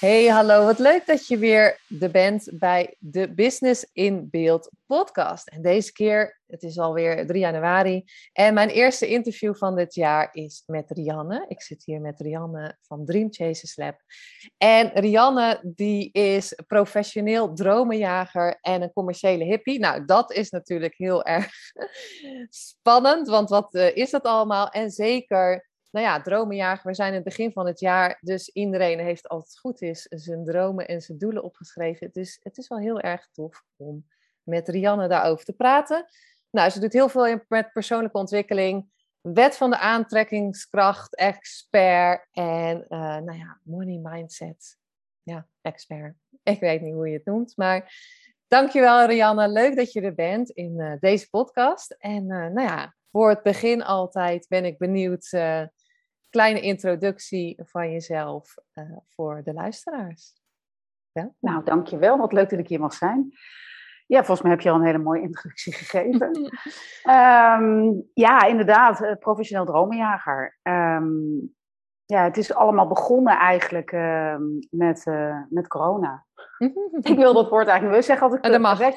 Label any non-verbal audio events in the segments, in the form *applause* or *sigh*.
Hey, hallo. Wat leuk dat je weer er bent bij de Business in Beeld podcast. En deze keer, het is alweer 3 januari. En mijn eerste interview van dit jaar is met Rianne. Ik zit hier met Rianne van Dream Chasers Lab. En Rianne, die is professioneel dromenjager en een commerciële hippie. Nou, dat is natuurlijk heel erg *laughs* spannend, want wat uh, is dat allemaal? En zeker nou ja, dromenjager, we zijn in het begin van het jaar, dus iedereen heeft als het goed is zijn dromen en zijn doelen opgeschreven. Dus het is wel heel erg tof om met Rianne daarover te praten. Nou, ze doet heel veel met persoonlijke ontwikkeling, wet van de aantrekkingskracht, expert en uh, nou ja, money mindset. Ja, expert. Ik weet niet hoe je het noemt, maar dankjewel Rianne. Leuk dat je er bent in uh, deze podcast. En uh, nou ja, voor het begin altijd ben ik benieuwd kleine introductie van jezelf uh, voor de luisteraars. Ja? Nou, dankjewel. Wat leuk dat ik hier mag zijn. Ja, volgens mij heb je al een hele mooie introductie gegeven. um, *laughs* ja, inderdaad, uh, professioneel dromenjager. Um, ja, het is allemaal begonnen eigenlijk uh, met, uh, met corona. *laughs* ik wil dat woord eigenlijk niet. We zeggen altijd... Dat mag. Wij,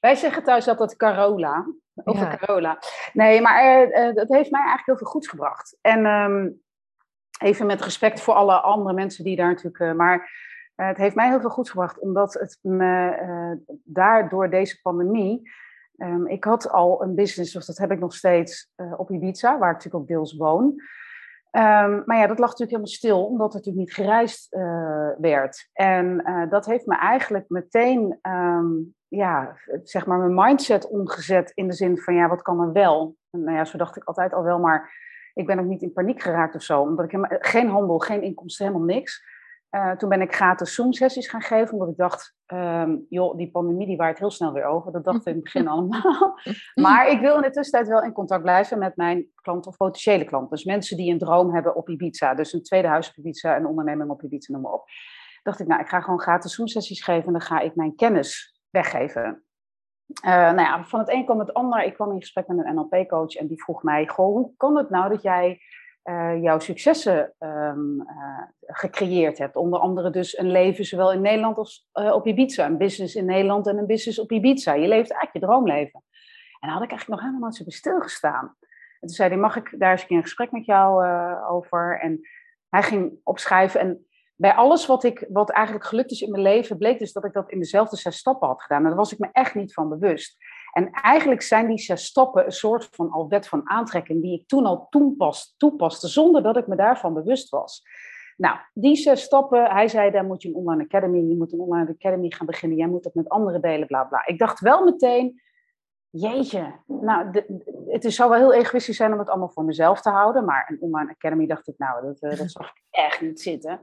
wij zeggen thuis dat het Carola. Over ja. Carola. Nee, maar dat heeft mij eigenlijk heel veel goeds gebracht. En um, even met respect voor alle andere mensen die daar natuurlijk. Uh, maar uh, het heeft mij heel veel goed gebracht, omdat het me uh, daardoor deze pandemie. Um, ik had al een business, dus dat heb ik nog steeds op Ibiza, waar ik natuurlijk ook deels woon. Um, maar ja, dat lag natuurlijk helemaal stil, omdat er natuurlijk niet gereisd werd. En dat heeft me eigenlijk meteen, um, ja, zeg maar, mijn mindset omgezet in de zin van, ja, wat kan er wel? Nou ja, zo dacht ik altijd al wel, maar ik ben ook niet in paniek geraakt of zo, omdat ik helemaal, geen handel, geen inkomsten, helemaal niks. Uh, toen ben ik gratis Zoom-sessies gaan geven, omdat ik dacht, um, joh, die pandemie die waait heel snel weer over. Dat dacht ik in het begin *laughs* allemaal. maar ik wil in de tussentijd wel in contact blijven met mijn klanten of potentiële klanten. Dus mensen die een droom hebben op Ibiza, dus een tweede huis op Ibiza, een onderneming op Ibiza, noem maar op. Dacht ik, nou, ik ga gewoon gratis Zoom-sessies geven en dan ga ik mijn kennis weggeven. Uh, nou ja, van het een kwam het ander. Ik kwam in gesprek met een NLP-coach en die vroeg mij: Goh, hoe kan het nou dat jij uh, jouw successen um, uh, gecreëerd hebt? Onder andere dus een leven zowel in Nederland als op Ibiza. Een business in Nederland en een business op Ibiza. Je leeft eigenlijk je droomleven. En daar had ik eigenlijk nog helemaal nooit zo stilgestaan. En toen zei hij: Mag ik daar eens een keer een gesprek met jou over? En hij ging opschrijven. En bij alles wat, ik, wat eigenlijk gelukt is in mijn leven, bleek dus dat ik dat in dezelfde zes stappen had gedaan. En daar was ik me echt niet van bewust. En eigenlijk zijn die zes stappen een soort van al wet van aantrekking die ik toen al toepas, toepaste, zonder dat ik me daarvan bewust was. Nou, die zes stappen, hij zei, dan moet je een online academy, je moet een online academy gaan beginnen, jij moet dat met anderen delen, bla bla. Ik dacht wel meteen, jeetje, nou, de, het is, zou wel heel egoïstisch zijn om het allemaal voor mezelf te houden, maar een online academy dacht ik, nou, dat, dat *laughs* zag ik echt niet zitten.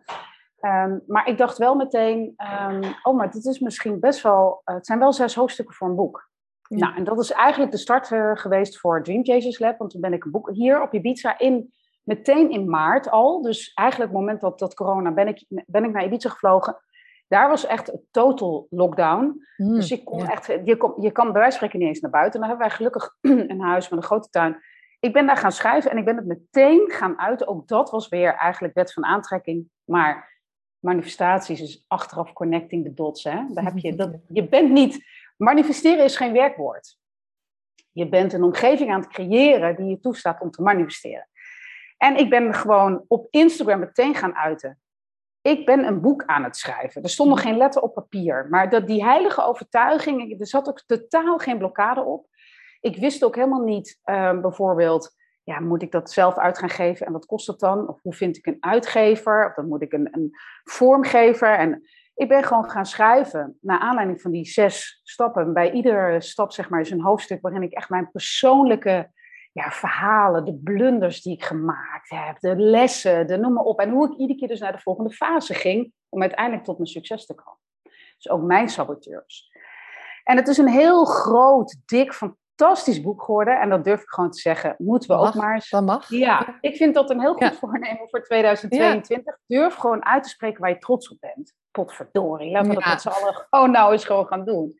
Um, maar ik dacht wel meteen, um, oh, maar dit is misschien best wel, uh, het zijn wel zes hoofdstukken voor een boek. Ja. Nou, en dat is eigenlijk de start uh, geweest voor Dream Chasers Lab, want toen ben ik een boek hier op Ibiza in, meteen in maart al. Dus eigenlijk het moment dat, dat corona, ben ik, ben ik naar Ibiza gevlogen. Daar was echt een total lockdown. Mm, dus je kon ja. echt, je, kon, je kan bij wijze van spreken niet eens naar buiten. En dan hebben wij gelukkig *clears throat* een huis met een grote tuin. Ik ben daar gaan schrijven en ik ben het meteen gaan uiten. Ook dat was weer eigenlijk wet van aantrekking, maar manifestaties is achteraf connecting the dots. Hè? Daar heb je, *laughs* dat, je bent niet, manifesteren is geen werkwoord. Je bent een omgeving aan het creëren die je toestaat om te manifesteren. En ik ben gewoon op Instagram meteen gaan uiten. Ik ben een boek aan het schrijven. Er stond nog geen letter op papier. Maar dat, die heilige overtuiging, er zat ook totaal geen blokkade op. Ik wist ook helemaal niet, uh, bijvoorbeeld, ja, moet ik dat zelf uit gaan geven en wat kost dat dan? Of hoe vind ik een uitgever? Of dan moet ik een, een vormgever. En ik ben gewoon gaan schrijven naar aanleiding van die zes stappen. Bij iedere stap zeg maar, is een hoofdstuk waarin ik echt mijn persoonlijke ja, verhalen, de blunders die ik gemaakt heb, de lessen, de noem maar op. En hoe ik iedere keer dus naar de volgende fase ging om uiteindelijk tot mijn succes te komen. Dus ook mijn saboteurs. En het is een heel groot, dik, fantastisch boek geworden. En dat durf ik gewoon te zeggen, moeten we ook maar eens. Dat mag. Ja, ik vind dat een heel goed voornemen voor 2022. Durf gewoon uit te spreken waar je trots op bent. Potverdorie, laten we dat met z'n allen gewoon nou eens gewoon gaan doen.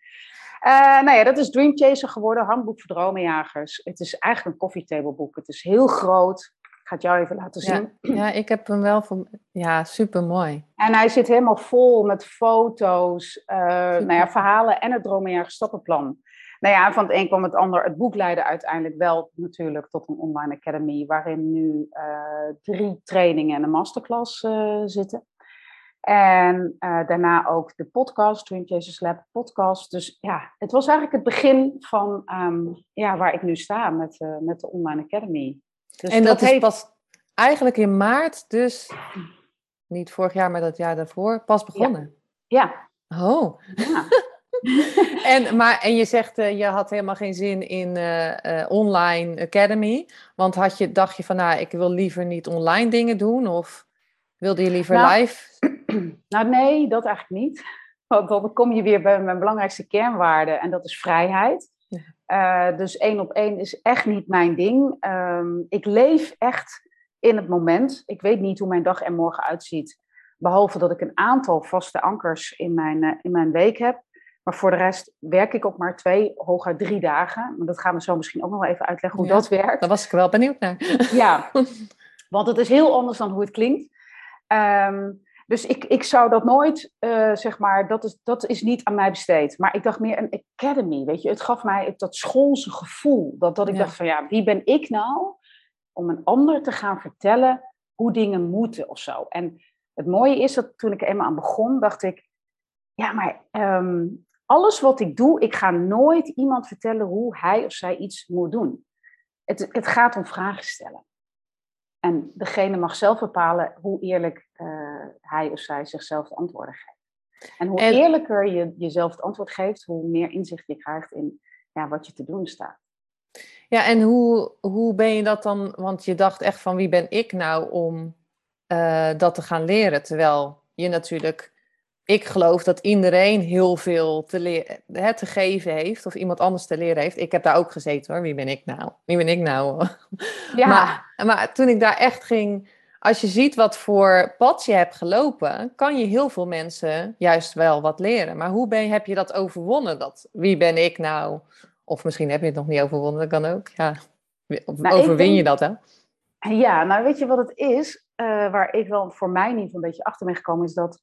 Uh, nou ja, dat is Dream Chaser geworden, handboek voor dromenjagers. Het is eigenlijk een koffietableboek. Het is heel groot. Ik ga het jou even laten zien. Ja, *clears throat* ja ik heb hem wel van. Ja, super mooi. En hij zit helemaal vol met foto's, uh, nou ja, verhalen en het dromenjagers stappenplan. Nou ja, van het een kwam het ander. Het boek leidde uiteindelijk wel natuurlijk tot een online academy, waarin nu uh, drie trainingen en een masterclass zitten. En uh, daarna ook de podcast, Dream Chasers Lab podcast. Dus ja, het was eigenlijk het begin van um, ja, waar ik nu sta met, met de Online Academy. Dus en dat, dat is pas eigenlijk in maart, dus niet vorig jaar, maar dat jaar daarvoor, pas begonnen. Ja. ja. Oh. Ja. *laughs* en, maar, en je zegt, uh, je had helemaal geen zin in online academy. Want had je, dacht je van, nou, ik wil liever niet online dingen doen? Of wilde je liever nou, live? *clears throat* Nou, nee, dat eigenlijk niet. Want dan kom je weer bij mijn belangrijkste kernwaarde en dat is vrijheid. Uh, dus één op één is echt niet mijn ding. Um, ik leef echt in het moment. Ik weet niet hoe mijn dag er morgen uitziet. Behalve dat ik een aantal vaste ankers in mijn, in mijn week heb. Maar voor de rest werk ik ook maar twee, hooguit drie dagen. Maar dat gaan we zo misschien ook nog wel even uitleggen hoe ja, dat werkt. Daar was ik wel benieuwd naar. *laughs* Ja, want het is heel anders dan hoe het klinkt. Um, dus ik, ik zou dat nooit, uh, zeg maar, dat is, dat is niet aan mij besteed. Maar ik dacht meer een academy, weet je. Het gaf mij dat schoolse gevoel. Dat, dat ik dacht van, ja, wie ben ik nou om een ander te gaan vertellen hoe dingen moeten of zo. En het mooie is dat toen ik er eenmaal aan begon, dacht ik, ja, maar um, alles wat ik doe, ik ga nooit iemand vertellen hoe hij of zij iets moet doen. Het, het gaat om vragen stellen. En degene mag zelf bepalen hoe eerlijk uh, hij of zij zichzelf de antwoorden geeft. En hoe eerlijker je jezelf het antwoord geeft, hoe meer inzicht je krijgt in ja, wat je te doen staat. Ja, en hoe, hoe ben je dat dan? Want je dacht echt van wie ben ik nou om uh, dat te gaan leren? Terwijl je natuurlijk ik geloof dat iedereen heel veel te, leren, te geven heeft of iemand anders te leren heeft. Ik heb daar ook gezeten hoor. Wie ben ik nou? Wie ben ik nou? *laughs* Ja. maar, maar toen ik daar echt ging, als je ziet wat voor pad je hebt gelopen, kan je heel veel mensen juist wel wat leren. Maar hoe ben, heb je dat overwonnen? Dat wie ben ik nou? Of misschien heb je het nog niet overwonnen, dat kan ook. Ja. Nou, overwin je dat hè? Ja, nou weet je wat het is? Uh, waar ik wel voor mij niet een beetje achter ben gekomen, is dat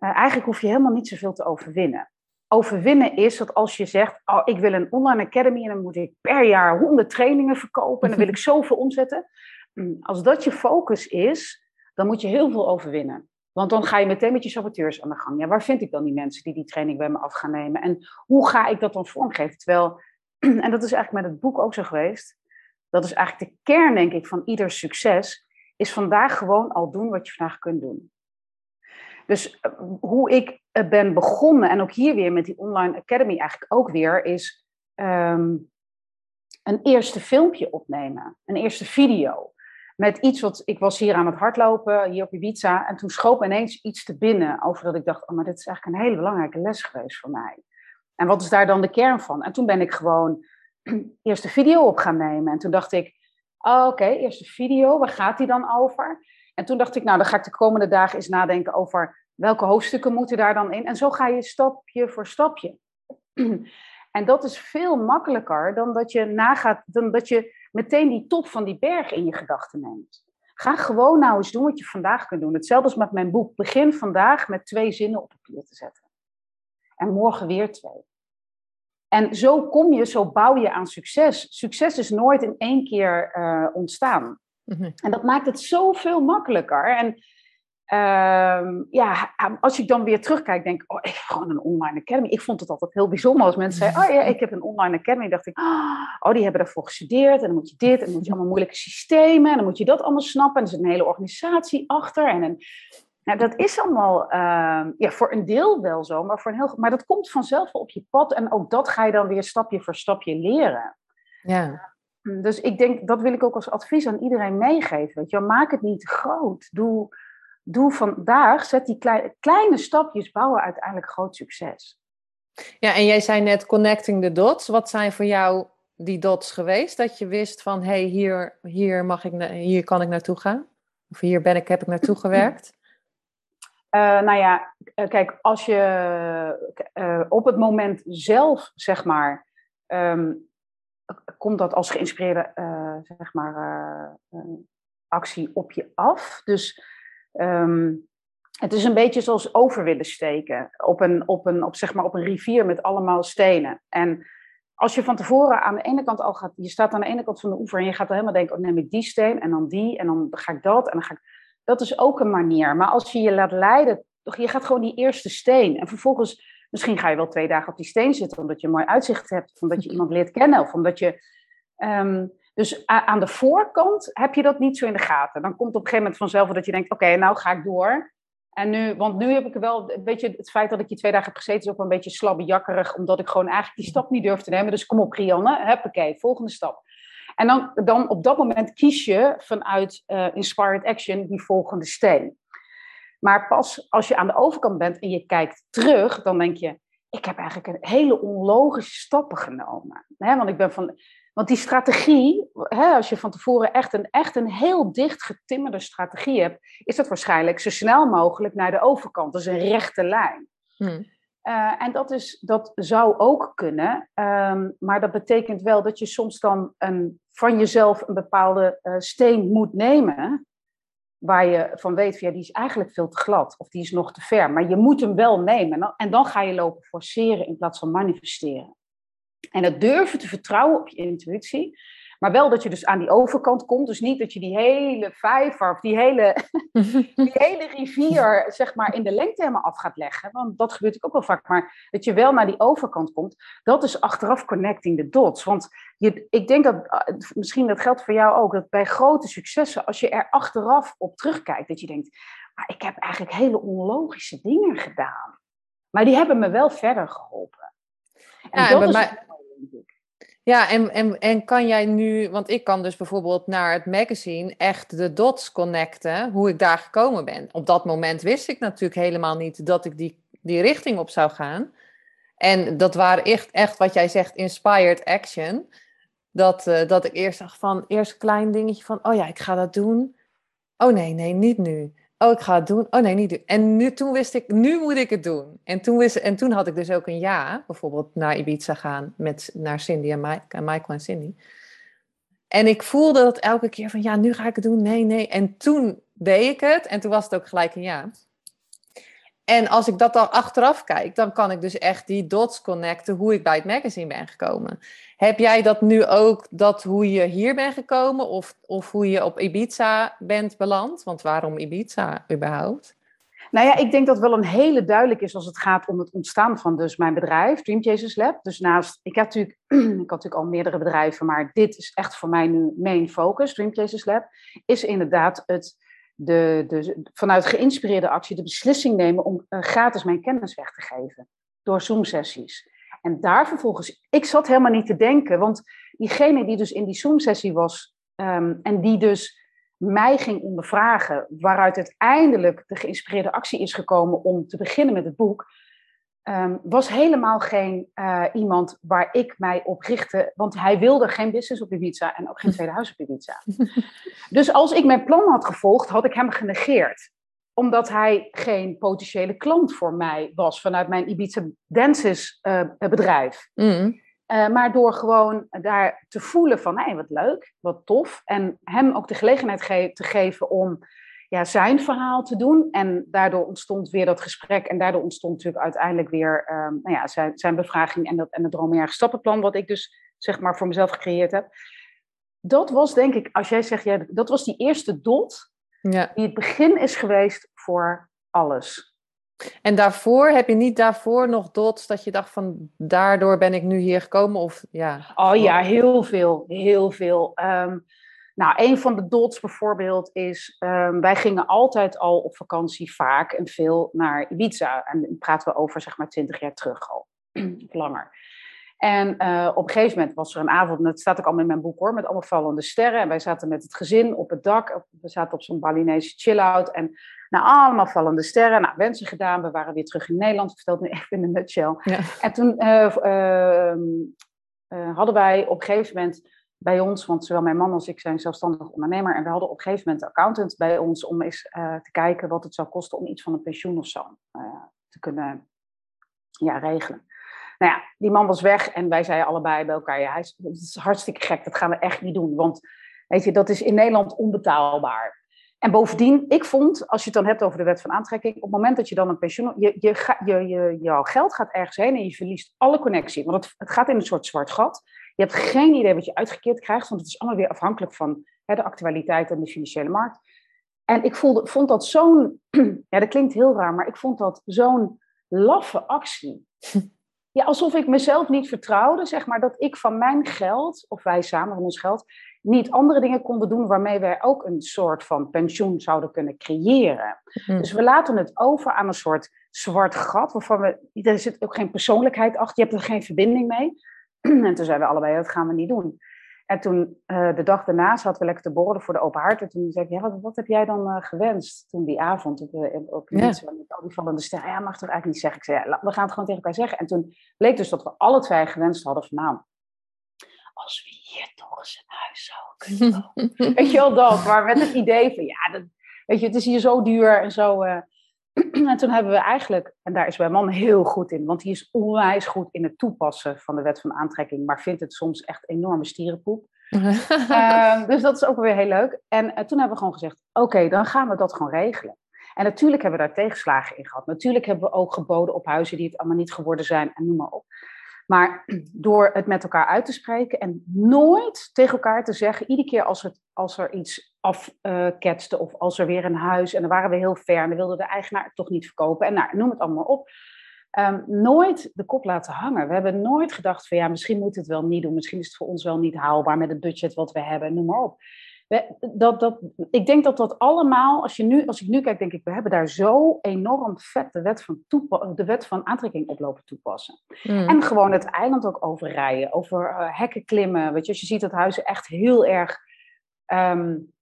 Uh, eigenlijk hoef je helemaal niet zoveel te overwinnen. Overwinnen is dat als je zegt, oh, ik wil een online academy en dan moet ik per jaar honderd trainingen verkopen en dan wil ik *laughs* zoveel omzetten. Mm, als dat je focus is, dan moet je heel veel overwinnen. Want dan ga je meteen met je saboteurs aan de gang. Ja, waar vind ik dan die mensen die die training bij me af gaan nemen? En hoe ga ik dat dan vormgeven? Terwijl, *clears throat* en dat is eigenlijk met het boek ook zo geweest, dat is eigenlijk de kern, denk ik, van ieder succes, is vandaag gewoon al doen wat je vandaag kunt doen. Dus eh, hoe ik eh, ben begonnen, en ook hier weer met die Online Academy eigenlijk ook weer, is um, een eerste filmpje opnemen. Een eerste video. Met iets wat, ik was hier aan het hardlopen, hier op Ibiza, en toen schoot me ineens iets te binnen over dat ik dacht, oh, maar dit is eigenlijk een hele belangrijke les geweest voor mij. En wat is daar dan de kern van? En toen ben ik gewoon *clears throat* eerst de video op gaan nemen. En toen dacht ik, oké, eerst de video, waar gaat die dan over? En toen dacht ik, nou, dan ga ik de komende dagen eens nadenken over welke hoofdstukken moeten daar dan in. En zo ga je stapje voor stapje. *clears throat* En dat is veel makkelijker dan dat je nagaat, dan dat je meteen die top van die berg in je gedachten neemt. Ga gewoon nou eens doen wat je vandaag kunt doen. Hetzelfde als met mijn boek. Begin vandaag met twee zinnen op papier te zetten. En morgen weer twee. En zo kom je, zo bouw je aan succes. Succes is nooit in één keer uh, ontstaan. Mhm. En dat maakt het zoveel makkelijker. En uh, ja, als ik dan weer terugkijk, denk ik, oh, ik heb gewoon een online academy. Ik vond het altijd heel bijzonder als mensen zeiden, oh ja, ik heb een online academy. dacht ik, oh, die hebben daarvoor gestudeerd. En dan moet je dit, en dan moet je allemaal moeilijke systemen. En dan moet je dat allemaal snappen. En er zit een hele organisatie achter. En een, nou, dat is allemaal uh, ja, voor een deel wel zo, maar, voor een heel, maar dat komt vanzelf wel op je pad. En ook dat ga je dan weer stapje voor stapje leren. Ja. Dus ik denk, dat wil ik ook als advies aan iedereen meegeven. Weet je, maak het niet groot. Doe, doe vandaag, zet die kleine, kleine stapjes, bouwen uiteindelijk groot succes. Ja, en jij zei net connecting the dots. Wat zijn voor jou die dots geweest? Dat je wist van, hé, hey, hier, hier, mag ik, hier kan ik naartoe gaan? Of hier ben ik, heb ik naartoe *laughs* gewerkt? Uh, nou ja, eh, kijk, als je uh, op het moment zelf, zeg maar, um, komt dat als geïnspireerde, zeg maar, actie op je af. Dus um, het is een beetje zoals over willen steken op een, op, een, op, zeg maar, op een rivier met allemaal stenen. En als je van tevoren aan de ene kant al gaat, je staat aan de ene kant van de oever en je gaat dan helemaal denken, oh neem ik die steen en dan die en dan ga ik dat en dan ga ik... Dat is ook een manier. Maar als je je laat leiden, je gaat gewoon die eerste steen en vervolgens, misschien ga je wel twee dagen op die steen zitten omdat je een mooi uitzicht hebt, omdat je iemand leert kennen of omdat je... Um, dus aan de voorkant heb je dat niet zo in de gaten. Dan komt op een gegeven moment vanzelf dat je denkt, oké, nou ga ik door. En nu, want nu heb ik wel, weet je, het feit dat ik die twee dagen heb gezeten is ook een beetje slabbejakkerig, omdat ik gewoon eigenlijk die stap niet durf te nemen. Dus kom op, Rianne, huppakee, volgende stap. En dan, dan op dat moment kies je vanuit uh, Inspired Action die volgende steen. Maar pas als je aan de overkant bent en je kijkt terug, dan denk je, ik heb eigenlijk een hele onlogische stappen genomen. want ik ben van, want die strategie, als je van tevoren echt een, echt een heel dicht getimmerde strategie hebt, is dat waarschijnlijk zo snel mogelijk naar de overkant. Dat is een rechte lijn. Hmm. Uh, en dat, is, dat zou ook kunnen, um, maar dat betekent wel dat je soms dan een, van jezelf een bepaalde uh, steen moet nemen, waar je van weet, ja, die is eigenlijk veel te glad of die is nog te ver, maar je moet hem wel nemen en dan, en dan ga je lopen forceren in plaats van manifesteren. En het durven te vertrouwen op je intuïtie. Maar wel dat je dus aan die overkant komt. Dus niet dat je die hele vijver of die hele, *laughs* die hele rivier zeg maar in de lengte helemaal af gaat leggen. Want dat gebeurt ook wel vaak. Maar dat je wel naar die overkant komt. Dat is achteraf connecting the dots. Want je, ik denk dat, ah, misschien dat geldt voor jou ook. Dat bij grote successen, als je er achteraf op terugkijkt. Dat je denkt, maar ik heb eigenlijk hele onlogische dingen gedaan. Maar die hebben me wel verder geholpen. En ja, dat is... Ja, en, en, en kan jij nu, want ik kan dus bijvoorbeeld naar het magazine echt de dots connecten, hoe ik daar gekomen ben. Op dat moment wist ik natuurlijk helemaal niet dat ik die, die richting op zou gaan. En dat waren echt, echt wat jij zegt, inspired action. Dat, uh, dat ik eerst dacht van, eerst een klein dingetje van, oh ja, ik ga dat doen. Oh nee, nee, niet nu. Oh, ik ga het doen. Oh nee, niet doen. En nu, toen wist ik, nu moet ik het doen. En toen, wist, en toen had ik dus ook een ja, bijvoorbeeld naar Ibiza gaan met, naar Cindy en, Mike, en Michael en Cindy. En ik voelde dat elke keer van ja, nu ga ik het doen. Nee, nee. En toen deed ik het en toen was het ook gelijk een ja. En als ik dat dan achteraf kijk, dan kan ik dus echt die dots connecten hoe ik bij het magazine ben gekomen. Heb jij dat nu ook, dat hoe je hier bent gekomen of, of hoe je op Ibiza bent beland? Want waarom Ibiza überhaupt? Nou ja, ik denk dat wel een hele duidelijk is als het gaat om het ontstaan van dus mijn bedrijf, Dream Chasers Lab. Dus naast, ik, heb natuurlijk, *clears throat* ik had natuurlijk al meerdere bedrijven, maar dit is echt voor mij nu main focus, Dream Chasers Lab, is inderdaad het de, de, vanuit geïnspireerde actie de beslissing nemen om uh, gratis mijn kennis weg te geven. Door Zoom-sessies. En daar vervolgens, ik zat helemaal niet te denken, want diegene die dus in die Zoom-sessie was um, en die dus mij ging ondervragen, waaruit uiteindelijk de geïnspireerde actie is gekomen om te beginnen met het boek, um, was helemaal geen uh, iemand waar ik mij op richtte. Want hij wilde geen business op Ibiza en ook geen *laughs* tweede huis op Ibiza. dus als ik mijn plan had gevolgd, had ik hem genegeerd. Omdat hij geen potentiële klant voor mij was vanuit mijn Ibiza Dances uh, bedrijf. Mm. Uh, maar door gewoon daar te voelen van, hé, hey, wat leuk, wat tof. En hem ook de gelegenheid ge te geven om ja, zijn verhaal te doen. En daardoor ontstond weer dat gesprek. En daardoor ontstond natuurlijk uiteindelijk weer um, nou ja, zijn, zijn bevraging en, dat, en het droomjarig stappenplan, wat ik dus zeg maar voor mezelf gecreëerd heb. Dat was denk ik, als jij zegt, ja, dat was die eerste dot ja. die het begin is geweest voor alles. En daarvoor, heb je niet daarvoor nog dots dat je dacht van daardoor ben ik nu hier gekomen? Of, ja. Oh ja, heel veel, heel veel. Um, nou, een van de dots bijvoorbeeld is, um, wij gingen altijd al op vakantie vaak en veel naar Ibiza. En dan praten we over zeg maar twintig jaar terug al, of *clears throat* langer. En uh, op een gegeven moment was er een avond, en dat staat ook allemaal in mijn boek hoor, met allemaal vallende sterren. En wij zaten met het gezin op het dak. We zaten op zo'n Balinese chill-out. En nou, allemaal vallende sterren. Nou, wensen gedaan. We waren weer terug in Nederland. Ik vertel het nu even in een nutshell. Ja. En toen uh, uh, hadden wij op een gegeven moment bij ons, want zowel mijn man als ik zijn zelfstandig ondernemer. En we hadden op een gegeven moment een accountant bij ons om eens te kijken wat het zou kosten om iets van een pensioen of zo te kunnen ja, regelen. Nou ja, die man was weg en wij zeiden allebei bij elkaar, ja, het is hartstikke gek, dat gaan we echt niet doen. Want weet je, dat is in Nederland onbetaalbaar. En bovendien, ik vond, als je het dan hebt over de wet van aantrekking, op het moment dat je dan een pensioen, je, je, je, je, jouw geld gaat ergens heen en je verliest alle connectie. Want het, het gaat in een soort zwart gat. Je hebt geen idee wat je uitgekeerd krijgt, want het is allemaal weer afhankelijk van hè, de actualiteit en de financiële markt. En ik voelde, vond dat zo'n, *clears throat* ja dat klinkt heel raar, maar ik vond dat zo'n laffe actie. Ja, alsof ik mezelf niet vertrouwde, zeg maar, dat ik van mijn geld, of wij samen van ons geld, niet andere dingen konden doen waarmee wij ook een soort van pensioen zouden kunnen creëren. Mhm. Dus we laten het over aan een soort zwart gat, waarvan we, er zit ook geen persoonlijkheid achter, je hebt er geen verbinding mee. *clears throat* en toen zeiden we allebei, dat gaan we niet doen. En toen, uh, de dag daarna, zaten we lekker te borrelen voor de open haard. En toen zei ik, ja, wat, wat heb jij dan uh, gewenst toen die avond op, uh, op ja. met al die vallende sterren? Ja, mag toch eigenlijk niet zeggen? Ik zei, ja, we gaan het gewoon tegen elkaar zeggen. En toen bleek dus dat we alle twee gewenst hadden van, nou, als we hier toch eens een huis zouden kunnen *laughs* Weet je wel dat, maar met het idee van, ja, dat, weet je, het is hier zo duur en zo... *clears throat* en toen hebben we eigenlijk, en daar is mijn man heel goed in, want hij is onwijs goed in het toepassen van de wet van aantrekking, maar vindt het soms echt enorme stierenpoep. uh, *laughs* dus dat is ook weer heel leuk. En uh, toen hebben we gewoon gezegd: oké, dan gaan we dat gewoon regelen. En natuurlijk hebben we daar tegenslagen in gehad. Natuurlijk hebben we ook geboden op huizen die het allemaal niet geworden zijn en noem maar op. Maar *clears throat* door het met elkaar uit te spreken en nooit tegen elkaar te zeggen, iedere keer als, het, als er iets afketste uh, of als er weer een huis en dan waren we heel ver en dan wilde de eigenaar het toch niet verkopen en nou, noem het allemaal op. Um, nooit de kop laten hangen. We hebben nooit gedacht van ja, misschien moet het wel niet doen, misschien is het voor ons wel niet haalbaar met het budget wat we hebben, noem maar op dat, dat, ik denk dat dat allemaal, als, je nu, als ik nu kijk, denk ik, we hebben daar zo enorm vet de wet van, de wet van aantrekking op lopen toepassen. Hmm. En gewoon het eiland ook overrijden, over uh, hekken klimmen. Weet je, als je ziet dat huizen echt heel erg, um,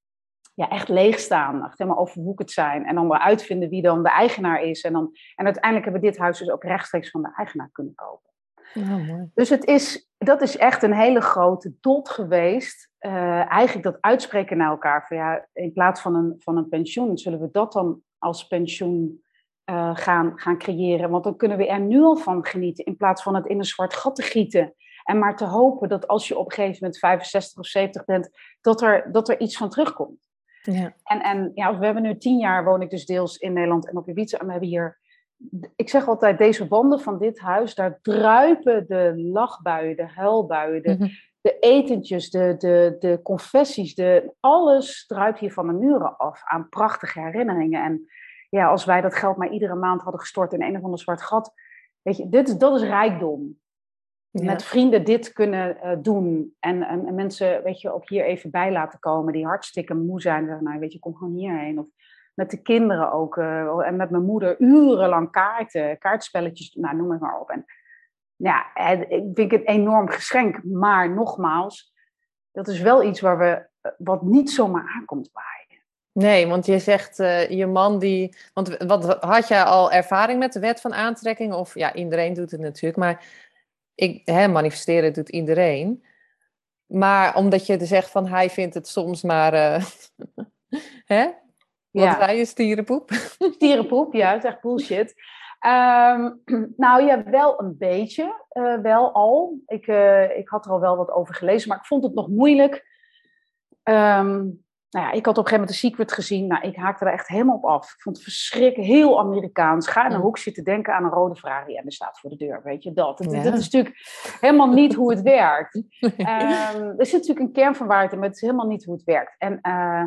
ja, echt leeg staan, echt helemaal overwoekerd zijn. En dan weer uitvinden wie dan de eigenaar is. En, dan, en uiteindelijk hebben we dit huis dus ook rechtstreeks van de eigenaar kunnen kopen. mooi. Dus het is, dat is echt een hele grote dot geweest uh, eigenlijk dat uitspreken naar elkaar. Van ja, in plaats van een, van een pensioen, zullen we dat dan als pensioen uh, gaan, gaan creëren? Want dan kunnen we er nu al van genieten, in plaats van het in een zwart gat te gieten. En maar te hopen dat als je op een gegeven moment 65 of 70 bent, dat er, dat er iets van terugkomt. Ja. En, en ja, we hebben nu tien jaar, woon ik dus deels in Nederland en op Ibiza. En we hebben hier, ik zeg altijd, deze wanden van dit huis, daar druipen de lachbuien, de huilbuien, de, mhm de etentjes, de, de, de confessies, de, alles druipt hier van de muren af aan prachtige herinneringen. En ja, als wij dat geld maar iedere maand hadden gestort in een of ander zwart gat, weet je, dit, dat is rijkdom. Met vrienden dit kunnen uh, doen en, en, en, mensen, weet je, ook hier even bij laten komen die hartstikke moe zijn. Zeggen, nou, weet je, kom gewoon hierheen. Of met de kinderen ook. Uh, en met mijn moeder urenlang kaarten, kaartspelletjes, nou, noem het maar op. En ja, ik vind het een enorm geschenk. Maar nogmaals, dat is wel iets waar we, eh, wat niet zomaar aankomt waaien. Nee, want je zegt uh, je man die. Want wat, had jij al ervaring met de wet van aantrekking? Of ja, iedereen doet het natuurlijk, maar ik, hè, manifesteren doet iedereen. Maar omdat je zegt van hij vindt het soms maar. Uh, *laughs* hè? Wat ja. je, stierenpoep? Stierenpoep, *laughs* ja, dat is echt bullshit. Um, *clears throat* nou ja, wel een beetje, uh, wel al. Ik, uh, ik had er al wel wat over gelezen, maar ik vond het nog moeilijk. Um, nou ja, ik had op een gegeven moment The Secret gezien. Nou, ik haakte er echt helemaal op af. Ik vond het verschrikkelijk, heel Amerikaans. Ga in een hoek zitten denken aan een rode Ferrari en er staat voor de deur. Weet je dat? Ja. Dat is natuurlijk helemaal niet hoe het werkt. *laughs* Um, er zit natuurlijk een kern van waarheid in, maar het is helemaal niet hoe het werkt. En uh,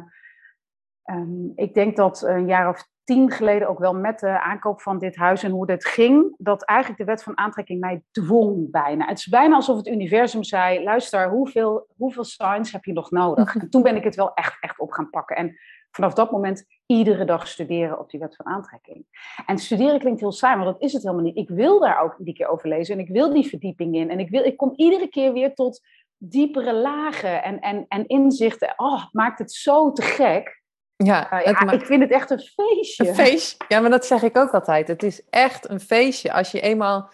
um, ik denk dat een jaar of tien geleden ook wel met de aankoop van dit huis en hoe dit ging, dat eigenlijk de wet van aantrekking mij dwong bijna. Het is bijna alsof het universum zei, luister, hoeveel, hoeveel signs heb je nog nodig? *laughs* En toen ben ik het wel echt, echt op gaan pakken. En vanaf dat moment iedere dag studeren op die wet van aantrekking. En studeren klinkt heel saai, maar dat is het helemaal niet. Ik wil daar ook iedere keer over lezen en ik wil die verdieping in. En ik, wil, ik kom iedere keer weer tot diepere lagen en, en, en inzichten. Oh, het maakt het zo te gek. Ja, uh, ja ik vind het echt een feestje. Een feestje. Ja, maar dat zeg ik ook altijd. Het is echt een feestje als je eenmaal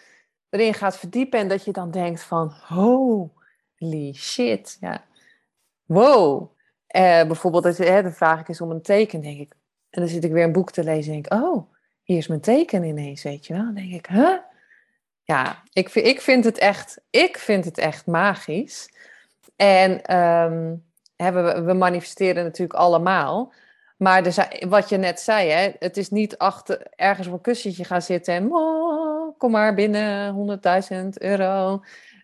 erin gaat verdiepen en dat je dan denkt van holy shit. Ja. Wow. Uh, bijvoorbeeld, dat, hè, dan vraag ik eens om een teken, denk ik. En dan zit ik weer een boek te lezen en denk ik, oh, hier is mijn teken ineens, weet je wel. Dan denk ik, huh? Ja, ik, ik, vind het echt, ik vind het echt magisch. En um, hè, we, we manifesteren natuurlijk allemaal. Maar wat je net zei, hè, het is niet achter, ergens op een kussentje gaan zitten en oh, kom maar binnen 100.000 euro.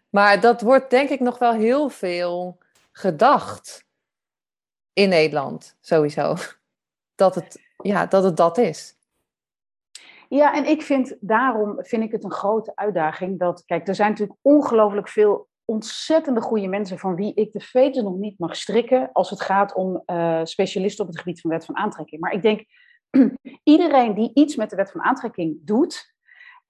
Maar dat wordt denk ik nog wel heel veel gedacht in Nederland, sowieso. *laughs* Dat het ja, dat, het dat is. Ja, en ik vind daarom vind ik het een grote uitdaging dat, kijk, er zijn natuurlijk ongelooflijk veel ontzettende goede mensen van wie ik de veten nog niet mag strikken als het gaat om uh, specialisten op het gebied van wet van aantrekking. Maar ik denk, *clears throat* iedereen die iets met de wet van aantrekking doet,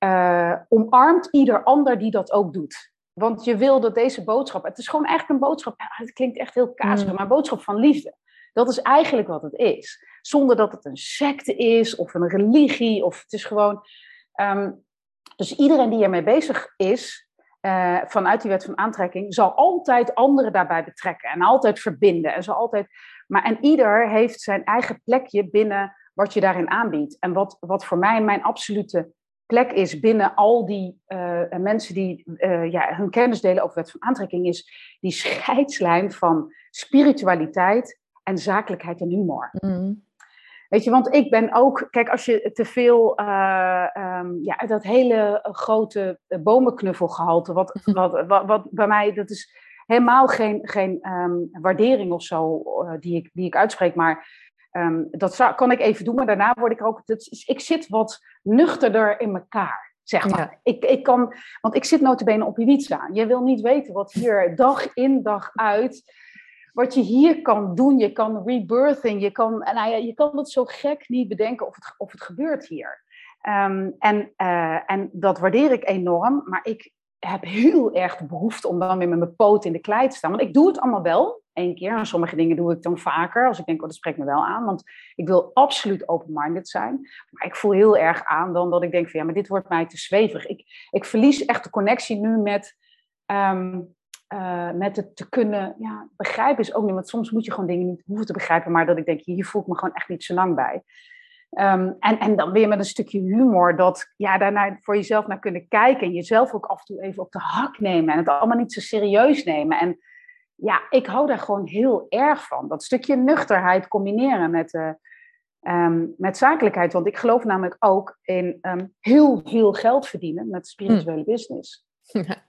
uh, omarmt ieder ander die dat ook doet. Want je wil dat deze boodschap, het is gewoon eigenlijk een boodschap, het klinkt echt heel kazig, mm. maar een boodschap van liefde. Dat is eigenlijk wat het is. Zonder dat het een secte is of een religie, of het is gewoon. Um, dus iedereen die ermee bezig is, uh, vanuit die wet van aantrekking, zal altijd anderen daarbij betrekken en altijd verbinden. En, zal altijd, maar, en ieder heeft zijn eigen plekje binnen wat je daarin aanbiedt. En wat, wat voor mij mijn absolute plek is binnen al die uh, mensen die uh, ja, hun kennis delen over wet van aantrekking, is die scheidslijn van spiritualiteit en zakelijkheid en humor. Mm. Weet je, want ik ben ook, kijk, als je te veel, uh, um, ja, dat hele grote bomenknuffelgehalte, wat, *laughs* wat, wat, wat, bij mij, dat is helemaal geen, geen um, waardering of zo uh, die, ik, die ik uitspreek, maar um, dat zou, kan ik even doen, maar daarna word ik ook, dat is, ik zit wat nuchterder in elkaar. Zeg maar. Ja. Ik, ik kan, want ik zit notabene op Ibiza. Je wil niet weten wat hier dag in dag uit wat je hier kan doen. Je kan rebirthing, je kan, nou ja, je kan het zo gek niet bedenken of het, of het gebeurt hier. Um, en, uh, en dat waardeer ik enorm, maar ik heb heel erg de behoefte om dan weer met mijn poot in de klei te staan. Want ik doe het allemaal wel, één keer. En sommige dingen doe ik dan vaker, als ik denk, oh, dat spreekt me wel aan. Want ik wil absoluut open-minded zijn. Maar ik voel heel erg aan dan dat ik denk van, ja, maar dit wordt mij te zweverig. Ik, ik verlies echt de connectie nu met... Um, uh, met het te kunnen ja, begrijpen is ook niet. Want soms moet je gewoon dingen niet hoeven te begrijpen. Maar dat ik denk, hier voel ik me gewoon echt niet zo lang bij. Um, en, en dan weer met een stukje humor. Dat ja, daarna voor jezelf naar kunnen kijken. En jezelf ook af en toe even op de hak nemen. En het allemaal niet zo serieus nemen. En ja, ik hou daar gewoon heel erg van. Dat stukje nuchterheid combineren met, uh, um, met zakelijkheid. Want ik geloof namelijk ook in um, heel veel geld verdienen met spirituele hm. business. *laughs* Ja.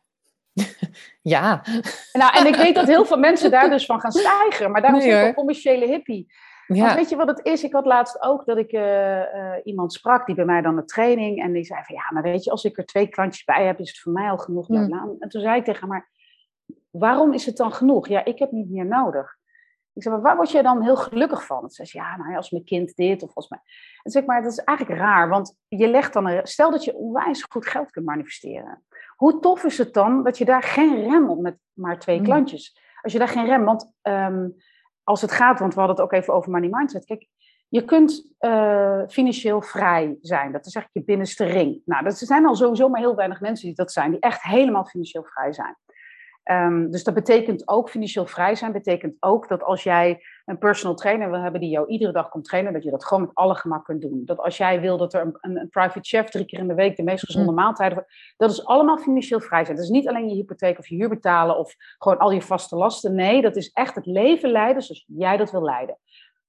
*laughs* Nou, en ik weet dat heel veel mensen daar dus van gaan *laughs* stijgen. Maar daarom nee, ik een commerciële hippie. Ja. Want weet je wat het is? Ik had laatst ook dat ik uh, uh, iemand sprak die bij mij dan een training. En die zei van ja, maar weet je, als ik er twee klantjes bij heb, is het voor mij al genoeg. Mm. En toen zei ik tegen haar, maar waarom is het dan genoeg? Ja, ik heb niet meer nodig. Ik zei, maar waar word je dan heel gelukkig van? Ze zei, ja, nou ja, als mijn kind dit of als mijn... En zeg maar, dat is eigenlijk raar, want je legt dan... Een... Stel dat je onwijs goed geld kunt manifesteren. Hoe tof is het dan dat je daar geen rem op met maar twee mm. klantjes? Als je daar geen rem, want um, als het gaat, want we hadden het ook even over money mindset. Kijk, je kunt uh, financieel vrij zijn. Dat is eigenlijk je binnenste ring. Nou, er zijn al sowieso maar heel weinig mensen die dat zijn, die echt helemaal financieel vrij zijn. Um, dus dat betekent ook financieel vrij zijn. Betekent ook dat als jij een personal trainer wil hebben die jou iedere dag komt trainen, dat je dat gewoon met alle gemak kunt doen. Dat als jij wil dat er een, een, een private chef drie keer in de week de meest gezonde mm. maaltijden, dat is allemaal financieel vrij zijn. Dat is niet alleen je hypotheek of je huur betalen of gewoon al je vaste lasten. Nee, dat is echt het leven leiden zoals jij dat wil leiden.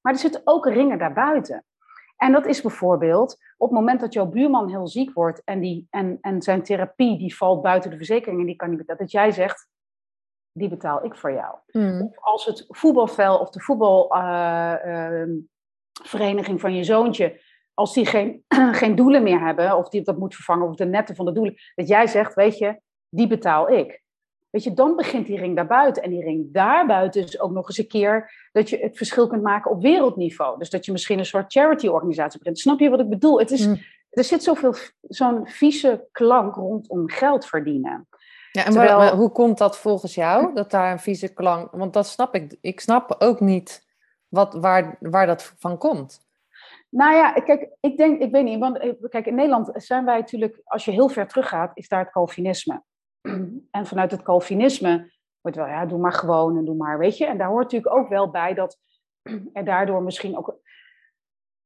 Maar er zitten ook ringen daarbuiten. En dat is bijvoorbeeld op het moment dat jouw buurman heel ziek wordt en, die, en, en zijn therapie die valt buiten de verzekering en die kan niet betalen, dat jij zegt, die betaal ik voor jou. Mm. Of als het voetbalvel of de voetbalvereniging uh, uh, van je zoontje, als die geen, *clears throat* geen doelen meer hebben, of die dat moet vervangen, of de netten van de doelen, dat jij zegt, weet je, die betaal ik. weet je, dan begint die ring daarbuiten. En die ring daarbuiten is ook nog eens een keer dat je het verschil kunt maken op wereldniveau. Dus dat je misschien een soort charity-organisatie begint. Snap je wat ik bedoel? Het is, mm. Er zit zoveel, zo'n vieze klank rondom geld verdienen. Ja, en Terwijl... hoe komt dat volgens jou, dat daar een vieze klank... Want dat snap ik. Ik snap ook niet wat, waar, waar dat van komt. Nou ja, kijk, ik denk, ik weet niet, want eh, kijk, in Nederland zijn wij natuurlijk, als je heel ver teruggaat, is daar het Calvinisme. *clears throat* En vanuit het Calvinisme wordt wel, ja, doe maar gewoon en doe maar, weet je. En daar hoort natuurlijk ook wel bij dat *clears throat* er daardoor misschien ook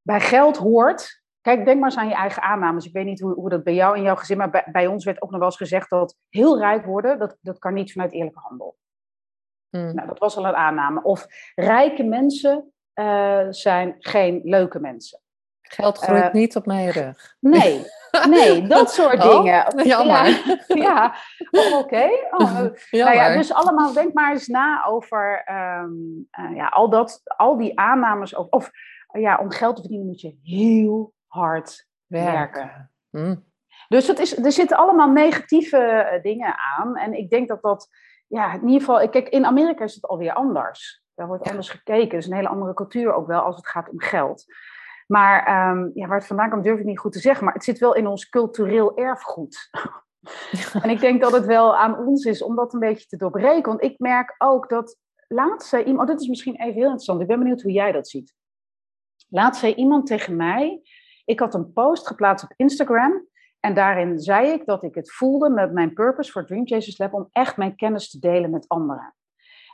bij geld hoort. Kijk, denk maar eens aan je eigen aannames. Ik weet niet hoe, hoe dat bij jou en jouw gezin, maar bij, bij, ons werd ook nog wel eens gezegd dat heel rijk worden, dat, dat kan niet vanuit eerlijke handel. Hmm. Nou, dat was al een aanname. Of rijke mensen uh, zijn geen leuke mensen. Geld groeit uh, niet op mijn rug. Nee, *laughs* nee, dat soort oh, dingen. Jammer. Ja, *laughs* ja. Oh, oké. Oh, nou ja, dus allemaal, denk maar eens na over um, uh, ja, al, dat, al die aannames. Of, of ja, om geld te verdienen moet je heel hard werken. Hm. Dus het is, er zitten allemaal negatieve dingen aan. En ik denk dat dat, ja, in ieder geval, kijk, in Amerika is het alweer anders. Daar wordt anders gekeken. Het is een hele andere cultuur ook wel als het gaat om geld. Maar um, ja, waar het vandaan komt durf ik niet goed te zeggen. Maar het zit wel in ons cultureel erfgoed. *laughs* en ik denk dat het wel aan ons is om dat een beetje te doorbreken. Want ik merk ook dat laatst zei iemand... Oh, dit is misschien even heel interessant. Ik ben benieuwd hoe jij dat ziet. Laatst zei iemand tegen mij... Ik had een post geplaatst op Instagram... En daarin zei ik dat ik het voelde met mijn purpose voor Dream Chasers Lab... om echt mijn kennis te delen met anderen.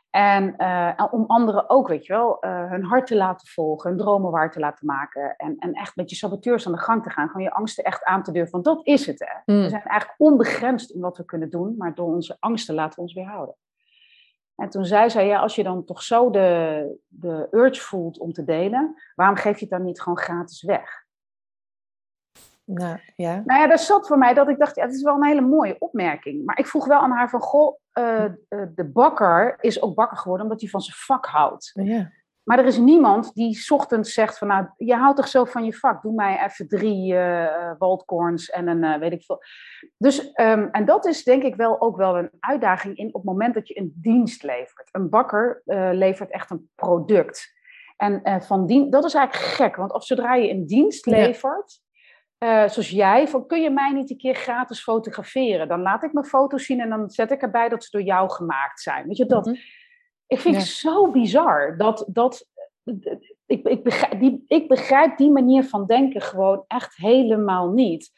En uh, om anderen ook, weet je wel, uh, hun hart te laten volgen, hun dromen waar te laten maken. En, en echt met je saboteurs aan de gang te gaan. Gewoon je angsten echt aan te durven. Want dat is het, hè. Mm. We zijn eigenlijk onbegrensd in wat we kunnen doen. Maar door onze angsten laten we ons weerhouden. En toen zei zij, ja, als je dan toch zo de, de urge voelt om te delen, waarom geef je het dan niet gewoon gratis weg? Nou ja. Nou ja, dat zat voor mij dat ik dacht, ja, het is wel een hele mooie opmerking. Maar ik vroeg wel aan haar van, goh, uh, de bakker is ook bakker geworden omdat hij van zijn vak houdt. Ja. Maar er is niemand die ochtends zegt van, nou, je houdt toch zo van je vak. Doe mij even drie uh, waldkorns en een uh, weet ik veel. Dus, um, en dat is denk ik wel ook wel een uitdaging in op het moment dat je een dienst levert. Een bakker levert echt een product. En van dien, dat is eigenlijk gek, want of zodra je een dienst levert, uh, zoals jij, van kun je mij niet een keer gratis fotograferen? Dan laat ik mijn foto's zien en dan zet ik erbij dat ze door jou gemaakt zijn. Weet je, dat, mm -hmm. ik vind het zo bizar dat, dat ik, ik, begrijp, die, ik begrijp die manier van denken gewoon echt helemaal niet.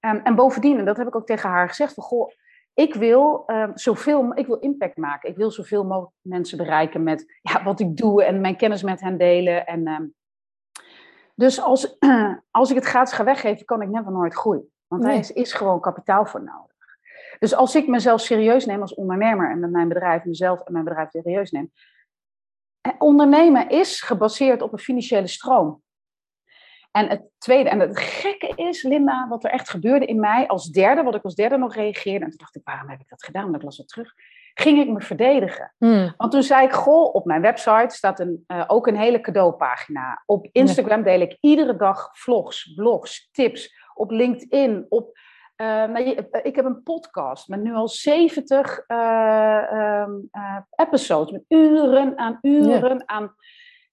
Um, en bovendien, en dat heb ik ook tegen haar gezegd, van goh, ik wil, um, zoveel, ik wil impact maken. Ik wil zoveel mogelijk mensen bereiken met ja, wat ik doe en mijn kennis met hen delen. En um, dus als, *clears throat* als ik het gratis ga weggeven, kan ik never nooit groeien. Want nee. er is, is gewoon kapitaal voor nodig. Dus als ik mezelf serieus neem als ondernemer en met mijn bedrijf mezelf en mijn bedrijf serieus neem. Ondernemen is gebaseerd op een financiële stroom. En het tweede, en het gekke is, Linda, wat er echt gebeurde in mij als derde, wat ik als derde nog reageerde. En toen dacht ik, waarom heb ik dat gedaan? Want ik las het terug ging ik me verdedigen. Hmm. Want toen zei ik, goh, op mijn website staat een, uh, ook een hele cadeaupagina. Op Instagram deel ik iedere dag vlogs, blogs, tips. Op LinkedIn, op... Uh, nou, ik heb een podcast met nu al 70 uh, um, episodes, met uren aan uren ja. aan.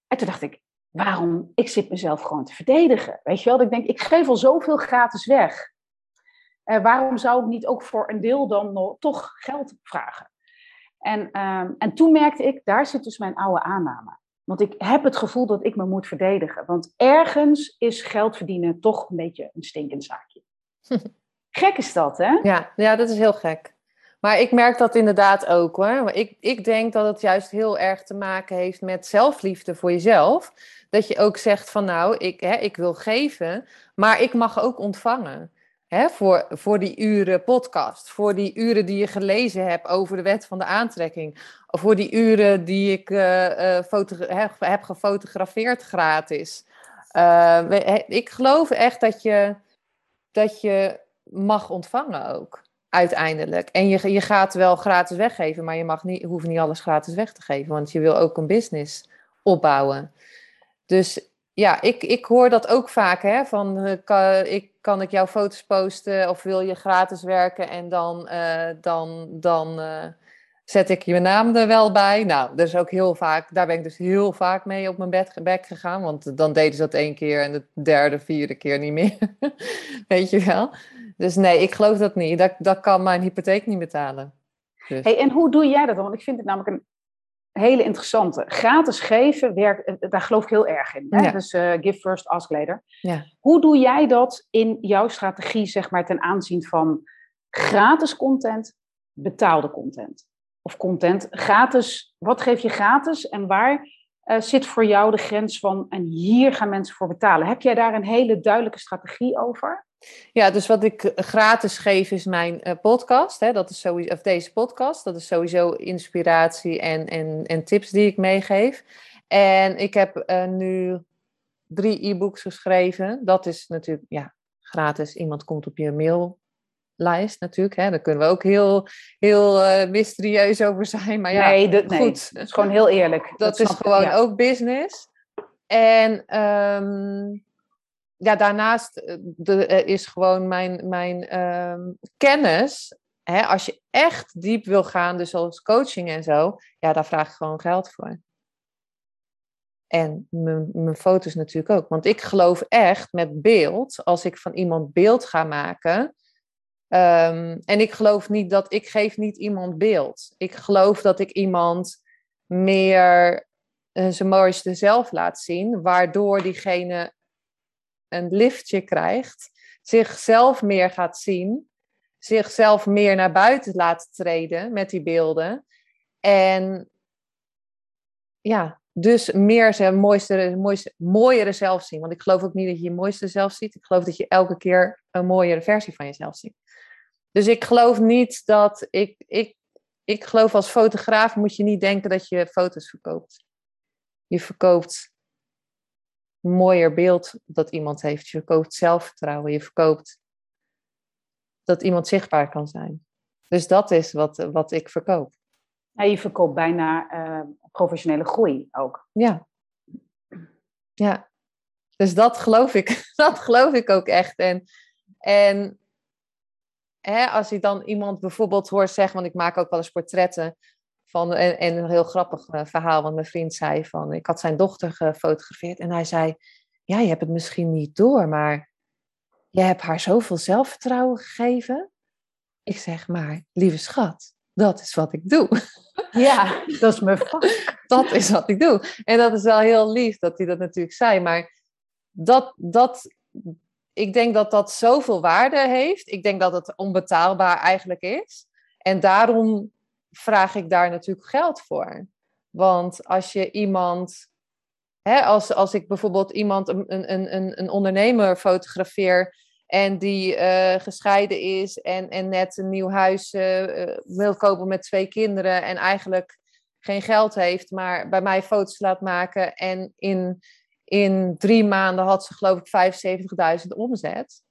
En toen dacht ik, waarom? Ik zit mezelf gewoon te verdedigen. Weet je wel, ik denk, ik geef al zoveel gratis weg. waarom zou ik niet ook voor een deel dan nog, toch geld vragen? En, um, en toen merkte ik, daar zit dus mijn oude aanname. Want ik heb het gevoel dat ik me moet verdedigen. Want ergens is geld verdienen toch een beetje een stinkend zaakje. *laughs* gek is dat, hè? Ja, ja, dat is heel gek. Maar ik merk dat inderdaad ook hoor. Ik, ik denk dat het juist heel erg te maken heeft met zelfliefde voor jezelf. Dat je ook zegt van nou, ik, hè, ik wil geven, maar ik mag ook ontvangen. Hè, voor, voor die uren podcast, voor die uren die je gelezen hebt over de wet van de aantrekking, voor die uren die ik uh, uh, heb, heb, gefotografeerd gratis. Uh, ik geloof echt dat je, dat je mag ontvangen ook, uiteindelijk. En je, je gaat wel gratis weggeven, maar je mag niet, hoeft niet alles gratis weg te geven, want je wil ook een business opbouwen. Dus ja, ik, ik hoor dat ook vaak, hè, van uh, kan, ik, kan ik jouw foto's posten of wil je gratis werken en dan, uh, dan, dan uh, zet ik je naam er wel bij. Nou, is ook heel vaak, daar ben ik dus heel vaak mee op mijn bed, bek gegaan. Want dan deden ze dat één keer en de derde, vierde keer niet meer. *laughs* Weet je wel? Dus nee, ik geloof dat niet. Dat, dat kan mijn hypotheek niet betalen. Dus. Hey, en hoe doe jij dat dan? Want ik vind het namelijk een hele interessante. Gratis geven, werkt, eh, daar geloof ik heel erg in. Hè? Dus uh, give first, ask later. Ja. Hoe doe jij dat in jouw strategie, zeg maar, ten aanzien van gratis content, betaalde content? Of content gratis, wat geef je gratis en waar uh, zit voor jou de grens van en hier gaan mensen voor betalen? Heb jij daar een hele duidelijke strategie over? Ja, dus wat ik gratis geef is mijn uh, podcast. Hè? Dat is sowieso, of deze podcast. Dat is sowieso inspiratie en, en, en tips die ik meegeef. En ik heb uh, nu drie e-books geschreven. Dat is natuurlijk ja, gratis. Iemand komt op je maillijst natuurlijk. Hè? Daar kunnen we ook heel, heel uh, mysterieus over zijn. Maar ja, nee, dat, nee, goed. dat is gewoon heel eerlijk. Dat, dat is gewoon ook business. En um, ja, daarnaast eh, de, is gewoon mijn, mijn ehm, kennis. Hè, als je echt diep wil gaan, dus zoals coaching en zo, ja, daar vraag ik gewoon geld voor. En mijn, mijn foto's natuurlijk ook. Want ik geloof echt met beeld, als ik van iemand beeld ga maken. Um, en ik geloof niet dat ik geef niet iemand beeld. Ik geloof dat ik iemand meer uh, zijn mooiste zelf laat zien, waardoor diegene een liftje krijgt, zichzelf meer gaat zien, zichzelf meer naar buiten laat treden met die beelden. En ja, dus meer zijn mooiste, mooiste, mooiere zelf zien. Want ik geloof ook niet dat je je mooiste zelf ziet. Ik geloof dat je elke keer een mooiere versie van jezelf ziet. Dus ik geloof niet dat ik, ik, ik geloof als fotograaf moet je niet denken dat je foto's verkoopt. Je verkoopt mooier beeld dat iemand heeft. Je verkoopt zelfvertrouwen. Je verkoopt dat iemand zichtbaar kan zijn. Dus dat is wat, wat ik verkoop. Ja, je verkoopt bijna uh, professionele groei ook. Ja. Ja. Dus dat geloof ik. *laughs* Dat geloof ik ook echt. En, en hè, als ik dan iemand bijvoorbeeld hoor zeggen, want ik maak ook wel eens portretten van, en, en een heel grappig uh, verhaal, want mijn vriend zei van, ik had zijn dochter gefotografeerd en hij zei, ja, je hebt het misschien niet door, maar je hebt haar zoveel zelfvertrouwen gegeven. Ik zeg maar, lieve schat, dat is wat ik doe. *laughs* Ja, *laughs* dat is mijn vak. dat is wat ik doe. En dat is wel heel lief dat hij dat natuurlijk zei, maar dat, dat, ik denk dat dat zoveel waarde heeft. Ik denk dat het onbetaalbaar eigenlijk is. En daarom vraag ik daar natuurlijk geld voor. Want als je iemand, hè, als, als ik bijvoorbeeld iemand, een, een, een, een ondernemer fotografeer en die uh, gescheiden is en, en net een nieuw huis uh, wil kopen met twee kinderen en eigenlijk geen geld heeft, maar bij mij foto's laat maken en in, in drie maanden had ze geloof ik 75.000 omzet,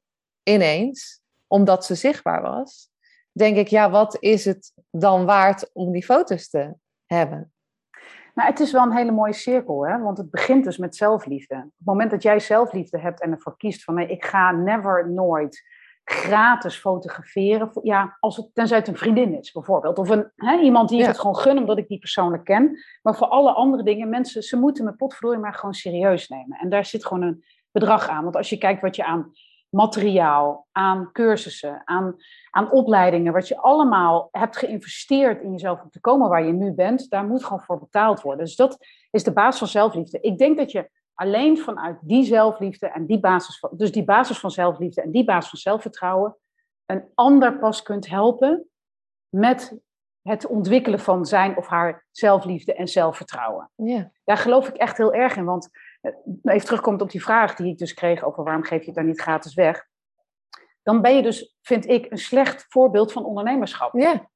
ineens, omdat ze zichtbaar was denk ik, ja, wat is het dan waard om die foto's te hebben? Nou, het is wel een hele mooie cirkel, hè? want het begint dus met zelfliefde. Op het moment dat jij zelfliefde hebt en ervoor kiest van nee, ik ga never, nooit gratis fotograferen. Ja, als het, tenzij het een vriendin is bijvoorbeeld. Of een, hè, iemand die ik het gewoon gun omdat ik die persoonlijk ken. Maar voor alle andere dingen, mensen, ze moeten mijn potvloei maar gewoon serieus nemen. En daar zit gewoon een bedrag aan. Want als je kijkt wat je aan materiaal, aan cursussen, aan, aan opleidingen, wat je allemaal hebt geïnvesteerd in jezelf om te komen waar je nu bent, daar moet gewoon voor betaald worden. Dus dat is de basis van zelfliefde. Ik denk dat je alleen vanuit die zelfliefde en die basis van, dus die basis van zelfliefde en die basis van zelfvertrouwen, een ander pas kunt helpen met het ontwikkelen van zijn of haar zelfliefde en zelfvertrouwen. Ja. Daar geloof ik echt heel erg in, want even terugkomt op die vraag die ik dus kreeg over waarom geef je het dan niet gratis weg. Dan ben je dus, vind ik, een slecht voorbeeld van ondernemerschap. Ja.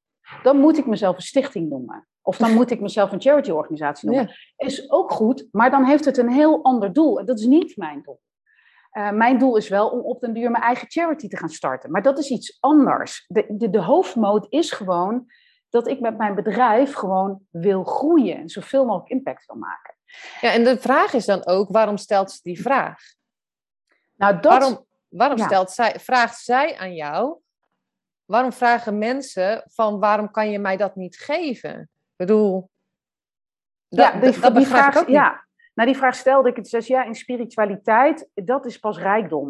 Dan moet ik mezelf een stichting noemen. Of dan moet ik mezelf een charity-organisatie noemen. Ja. Is ook goed, maar dan heeft het een heel ander doel. En dat is niet mijn doel. Uh, mijn doel is wel om op den duur mijn eigen charity te gaan starten. Maar dat is iets anders. De, de, de hoofdmoot is gewoon dat ik met mijn bedrijf gewoon wil groeien en zoveel mogelijk impact wil maken. Ja, en de vraag is dan ook, waarom stelt ze die vraag? Nou, dat, waarom waarom stelt zij, vraagt zij aan jou, waarom vragen mensen van waarom kan je mij dat niet geven? Ik bedoel, ja, die, dat die vraag, ja. Nou, die vraag stelde ik. Het zei ja, in spiritualiteit, dat is pas rijkdom.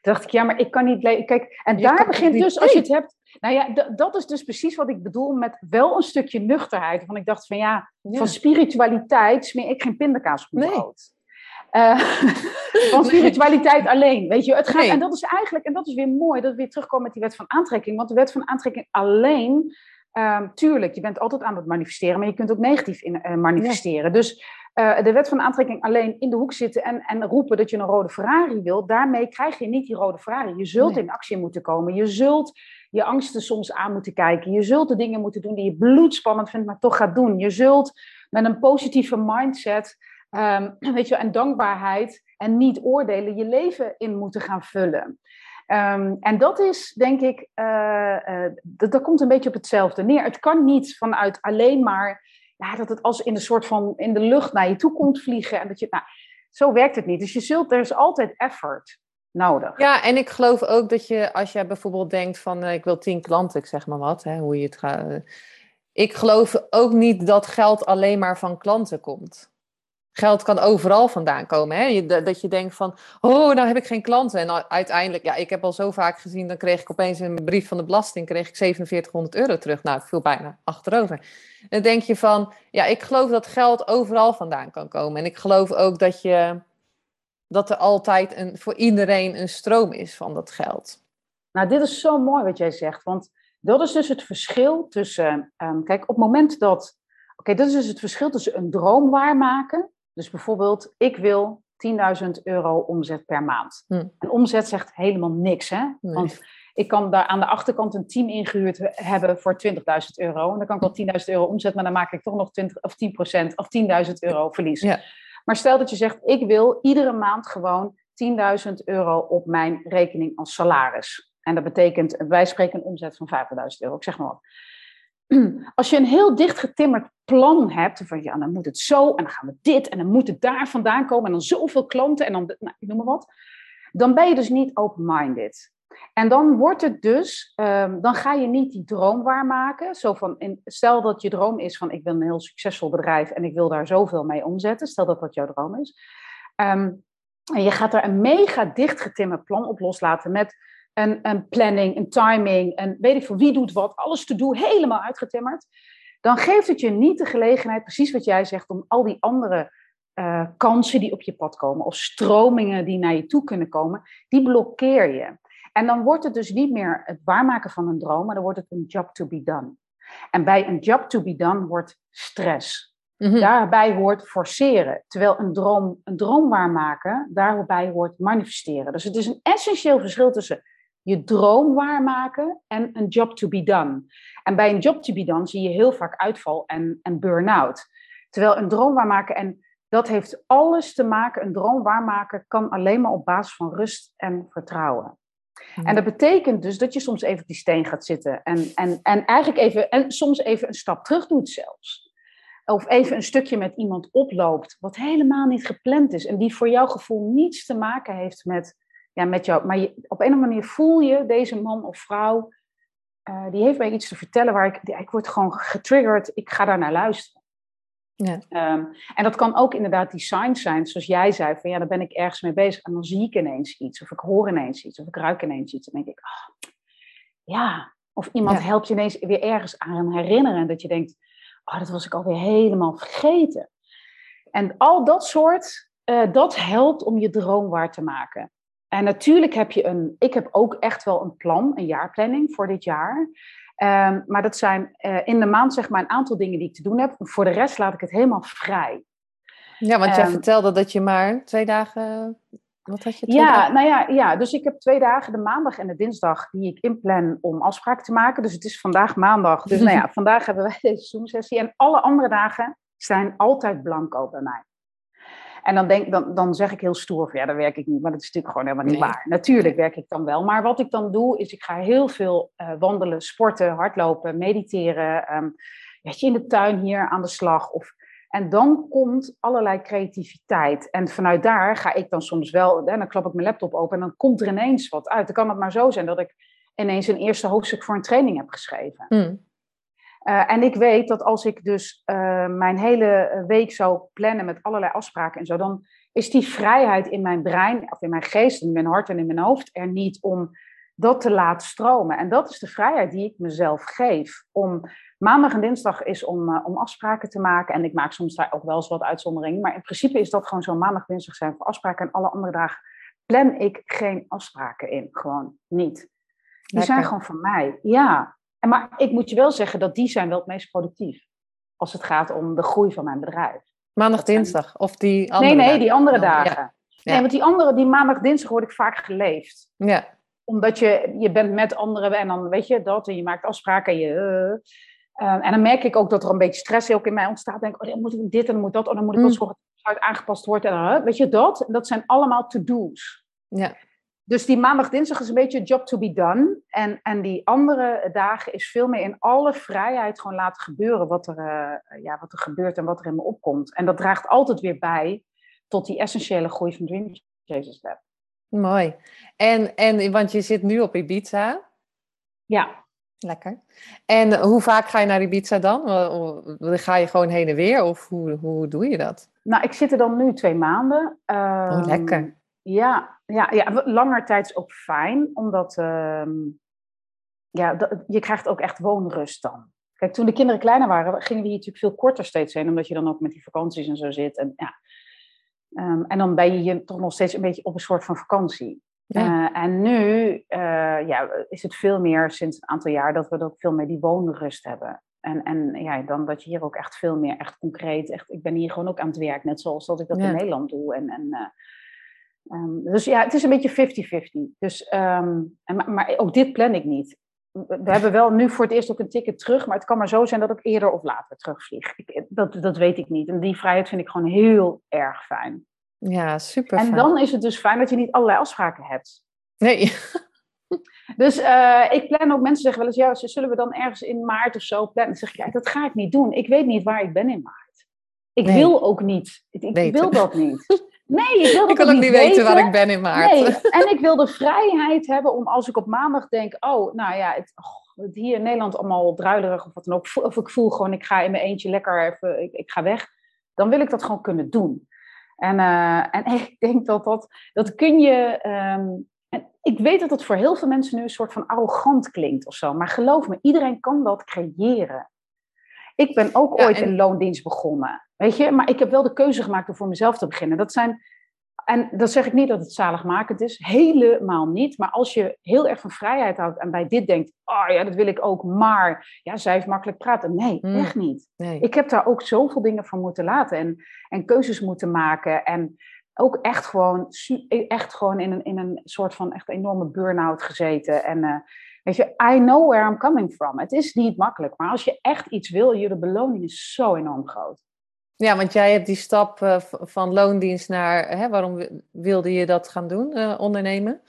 Toen dacht ik, ja, maar ik kan niet... Kijk, en daar begint dus, als je het hebt... Nou ja, dat is dus precies wat ik bedoel met wel een stukje nuchterheid. Want ik dacht van ja, van spiritualiteit smeer ik geen pindakaas op mijn brood. Uh, *laughs* van spiritualiteit alleen. Weet je, het gaat, en dat is eigenlijk, en dat is weer mooi, dat we weer terugkomen met die wet van aantrekking. Want de wet van aantrekking alleen, um, tuurlijk, je bent altijd aan het manifesteren, maar je kunt ook negatief in, uh, manifesteren. Dus uh, de wet van aantrekking alleen in de hoek zitten en, en roepen dat je een rode Ferrari wil, daarmee krijg je niet die rode Ferrari. Je zult in actie moeten komen. Je zult je angsten soms aan moeten kijken. Je zult de dingen moeten doen die je bloedspannend vindt, maar toch gaat doen. Je zult met een positieve mindset um, *clears throat* weet je, en dankbaarheid en niet oordelen je leven in moeten gaan vullen. Um, en dat is, denk ik, uh, uh, dat, dat komt een beetje op hetzelfde neer. Het kan niet vanuit alleen maar ja, dat het als in een soort van in de lucht naar je toe komt vliegen. En dat je, nou, zo werkt het niet. Dus je zult, er is altijd effort nodig. Ja, en ik geloof ook dat je, als jij bijvoorbeeld denkt van, uh, ik wil tien klanten, ik zeg maar wat, hè, hoe je het gaat. ik geloof ook niet dat geld alleen maar van klanten komt geld kan overal vandaan komen. Hè? Dat je denkt van, oh, nou heb ik geen klanten. En uiteindelijk, ja, ik heb al zo vaak gezien, dan kreeg ik opeens een brief van de belasting, kreeg ik 4700 euro terug. Nou, ik viel bijna achterover. Dan denk je van, ja, ik geloof dat geld overal vandaan kan komen. En ik geloof ook dat je, dat er altijd een, voor iedereen een stroom is van dat geld. Nou, dit is zo mooi wat jij zegt, want dat is dus het verschil tussen, um, kijk, op het moment dat, oké, dat is dus het verschil tussen een droom waarmaken dus bijvoorbeeld, ik wil 10.000 euro omzet per maand. Hm. En omzet zegt helemaal niks, hè? Want ik kan daar aan de achterkant een team ingehuurd hebben voor 20.000 euro. En dan kan ik wel 10.000 euro omzet, maar dan maak ik toch nog 20 of 10% of 10.000 euro verlies. Ja. Maar stel dat je zegt, ik wil iedere maand gewoon 10.000 euro op mijn rekening als salaris. En dat betekent, wij spreken een omzet van 50.000 euro, ik zeg maar wat. *clears throat* Als je een heel dicht getimmerd plan hebt, van ja, dan moet het zo en dan gaan we dit en dan moet het daar vandaan komen en dan zoveel klanten en dan, nou, noem maar wat, dan ben je dus niet open-minded. En dan wordt het dus, um, dan ga je niet die droom waarmaken. Zo van, stel dat je droom is van ik wil een heel succesvol bedrijf en ik wil daar zoveel mee omzetten. Stel dat dat jouw droom is. Um, en je gaat daar een mega dicht getimmerd plan op loslaten met een, een planning, een timing, en weet ik veel wie doet wat, alles te doen, helemaal uitgetimmerd. Dan geeft het je niet de gelegenheid, precies wat jij zegt, om al die andere uh, kansen die op je pad komen, of stromingen die naar je toe kunnen komen, die blokkeer je. En dan wordt het dus niet meer het waarmaken van een droom, maar dan wordt het een job to be done. En bij een job to be done wordt stress. Mhm. Daarbij hoort forceren. Terwijl een droom, een droom waarmaken, daarbij hoort manifesteren. Dus het is een essentieel verschil tussen je droom waarmaken en een job to be done. En bij een job to be done zie je heel vaak uitval en, en burn-out. Terwijl een droom waarmaken, en dat heeft alles te maken, een droom waarmaken kan alleen maar op basis van rust en vertrouwen. En dat betekent dus dat je soms even op die steen gaat zitten en, en, en eigenlijk even, en soms even een stap terug doet zelfs. Of even een stukje met iemand oploopt, wat helemaal niet gepland is en die voor jouw gevoel niets te maken heeft met ja, met jou. Maar op een of andere manier voel je deze man of vrouw, uh, die heeft mij iets te vertellen waar ik, ik word gewoon getriggerd, ik ga daar naar luisteren. Ja. Um, en dat kan ook inderdaad die signs zijn, zoals jij zei, van ja, daar ben ik ergens mee bezig en dan zie ik ineens iets, of ik hoor ineens iets, of ik ruik ineens iets. En dan denk ik, oh, ja, of iemand helpt je ineens weer ergens aan herinneren dat je denkt, oh, dat was ik alweer helemaal vergeten. En al dat soort, uh, dat helpt om je droom waar te maken. En natuurlijk heb je een, ik heb ook echt wel een plan, een jaarplanning voor dit jaar. Um, maar dat zijn uh, in de maand zeg maar een aantal dingen die ik te doen heb. Voor de rest laat ik het helemaal vrij. Ja, want jij um, vertelde dat je maar twee dagen. Wat had je? Twee ja, dagen? nou ja, ja, dus ik heb twee dagen, de maandag en de dinsdag, die ik inplan om afspraken te maken. Dus het is vandaag maandag. Dus nou ja, *laughs* vandaag hebben wij deze Zoom-sessie. En alle andere dagen zijn altijd blanco bij mij. En dan, denk, dan, dan zeg ik heel stoer van ja, dan werk ik niet. Maar dat is natuurlijk gewoon helemaal niet waar. Natuurlijk werk ik dan wel. Maar wat ik dan doe, is ik ga heel veel uh, wandelen, sporten, hardlopen, mediteren. Um, weet je, in de tuin hier aan de slag. Of, en dan komt allerlei creativiteit. En vanuit daar ga ik dan soms wel, dan klap ik mijn laptop open en dan komt er ineens wat uit. Dan kan het maar zo zijn dat ik ineens een eerste hoofdstuk voor een training heb geschreven. Mm. Uh, en ik weet dat als ik dus uh, mijn hele week zou plannen met allerlei afspraken en zo, dan is die vrijheid in mijn brein, of in mijn geest, in mijn hart en in mijn hoofd er niet om dat te laten stromen. En dat is de vrijheid die ik mezelf geef. Om maandag en dinsdag is om, uh, om afspraken te maken. En ik maak soms daar ook wel eens wat uitzonderingen. Maar in principe is dat gewoon zo maandag, dinsdag zijn voor afspraken. En alle andere dagen plan ik geen afspraken in. Gewoon niet. Die Lekker. zijn gewoon van mij. Ja. En maar ik moet je wel zeggen dat die zijn wel het meest productief. Als het gaat om de groei van mijn bedrijf. Maandag, dinsdag? Of die andere Nee, nee, dagen? die andere dagen. Ja. Nee, want die andere, die maandag, dinsdag word ik vaak geleefd. Ja. Omdat je, je bent met anderen en dan weet je dat en je maakt afspraken en je... Uh, uh, en dan merk ik ook dat er een beetje stress ook in mij ontstaat. Denk, oh, dan moet ik dit en dan moet dat. Oh, dan moet ik Mm. zorgen dat het aangepast wordt. En, uh, weet je dat? Dat zijn allemaal to-do's. Ja. Dus die maandag, dinsdag is een beetje job to be done. En, en die andere dagen is veel meer in alle vrijheid gewoon laten gebeuren wat er, uh, ja, wat er gebeurt en wat er in me opkomt. En dat draagt altijd weer bij tot die essentiële groei van Dream Chasers Lab. Mooi. En, en, want je zit nu op Ibiza. Ja. Lekker. En hoe vaak ga je naar Ibiza dan? Ga je gewoon heen en weer of hoe, hoe doe je dat? Nou, ik zit er dan nu twee maanden. Um, oh, lekker. Ja, ja, ja, langer tijd is ook fijn, omdat um, ja, je krijgt ook echt woonrust dan. Kijk, toen de kinderen kleiner waren, gingen we hier natuurlijk veel korter steeds heen, omdat je dan ook met die vakanties en zo zit. En, ja. Um, en dan ben je hier toch nog steeds een beetje op een soort van vakantie. Ja. Uh, en nu uh, ja, is het veel meer sinds een aantal jaar dat we ook veel meer die woonrust hebben. En, en ja, dan dat je hier ook echt veel meer echt concreet, echt, ik ben hier gewoon ook aan het werk, net zoals dat ik dat ja. in Nederland doe. En, en uh, Um, dus ja, het is een beetje 50-50. Dus, um, en, maar, ook dit plan ik niet. We hebben wel nu voor het eerst ook een ticket terug, maar het kan maar zo zijn dat ik eerder of later terugvlieg. Ik, dat, dat weet ik niet. En die vrijheid vind ik gewoon heel erg fijn. Ja, super. En dan is het dus fijn dat je niet allerlei afspraken hebt. Nee. *laughs* Dus uh, ik plan ook, mensen zeggen wel eens, ja, zullen we dan ergens in maart of zo plannen? Dan zeg ik, ja, dat ga ik niet doen. Ik weet niet waar ik ben in maart. Ik nee. wil ook niet. Ik, ik wil dat niet. *laughs* Nee, ik wil, dat ik wil ook niet weten, waar ik ben in maart. Nee, en ik wil de vrijheid hebben om als ik op maandag denk, oh, nou ja, het, oh, het hier in Nederland allemaal druilerig of wat dan ook. Of ik voel gewoon, ik ga in mijn eentje lekker even, ik, ik ga weg. Dan wil ik dat gewoon kunnen doen. En, uh, en *laughs* ik denk dat dat, dat kun je, um, en ik weet dat het voor heel veel mensen nu een soort van arrogant klinkt of zo. Maar geloof me, iedereen kan dat creëren. Ik ben ook ja, ooit en... in loondienst begonnen. Weet je, maar ik heb wel de keuze gemaakt om voor mezelf te beginnen. Dat zijn, en dat zeg ik niet dat het zaligmakend is, helemaal niet. Maar als je heel erg van vrijheid houdt en bij dit denkt, oh ja, dat wil ik ook, maar ja, zij heeft makkelijk praten. Nee, mm, echt niet. Nee. Ik heb daar ook zoveel dingen van moeten laten en, en keuzes moeten maken. En ook echt gewoon, echt gewoon in, een, in een soort van echt enorme burn-out gezeten. En uh, weet je, I know where I'm coming from. Het is niet makkelijk, maar als je echt iets wil, je de beloning is zo enorm groot. Ja, want jij hebt die stap uh, van loondienst naar, hè, waarom wilde je dat gaan doen, uh, ondernemen?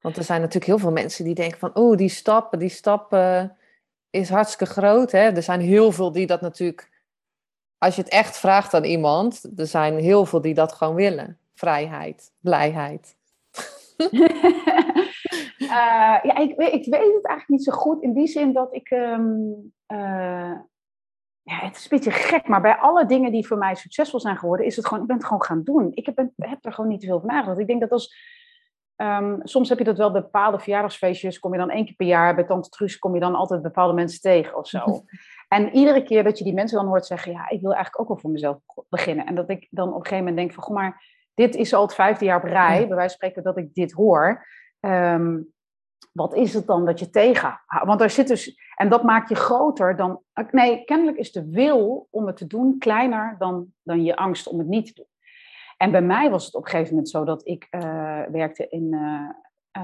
Want er zijn natuurlijk heel veel mensen die denken van, oh, die stap, die stap uh, is hartstikke groot. Hè? Er zijn heel veel die dat natuurlijk, als je het echt vraagt aan iemand, er zijn heel veel die dat gewoon willen. Vrijheid, blijheid. *laughs* ja, ik, ik, weet het eigenlijk niet zo goed in die zin dat ik... Um, ja, het is een beetje gek, maar bij alle dingen die voor mij succesvol zijn geworden, is het gewoon, ik ben het gewoon gaan doen. Ik heb, heb er gewoon niet te veel van nagedacht. Ik denk dat als, um, soms heb je dat wel bij bepaalde verjaardagsfeestjes, kom je dan één keer per jaar, bij Tante Truus kom je dan altijd bepaalde mensen tegen of zo. *laughs* en iedere keer dat je die mensen dan hoort zeggen, ja, ik wil eigenlijk ook wel voor mezelf beginnen. En dat ik dan op een gegeven moment denk van, goh, maar dit is al het vijfde jaar op rij, bij wijze van spreken dat ik dit hoor. Um, wat is het dan dat je tegen? Want er zit dus, en dat maakt je groter dan. Nee, kennelijk is de wil om het te doen kleiner dan, dan je angst om het niet te doen. En bij mij was het op een gegeven moment zo dat ik uh, werkte in, uh,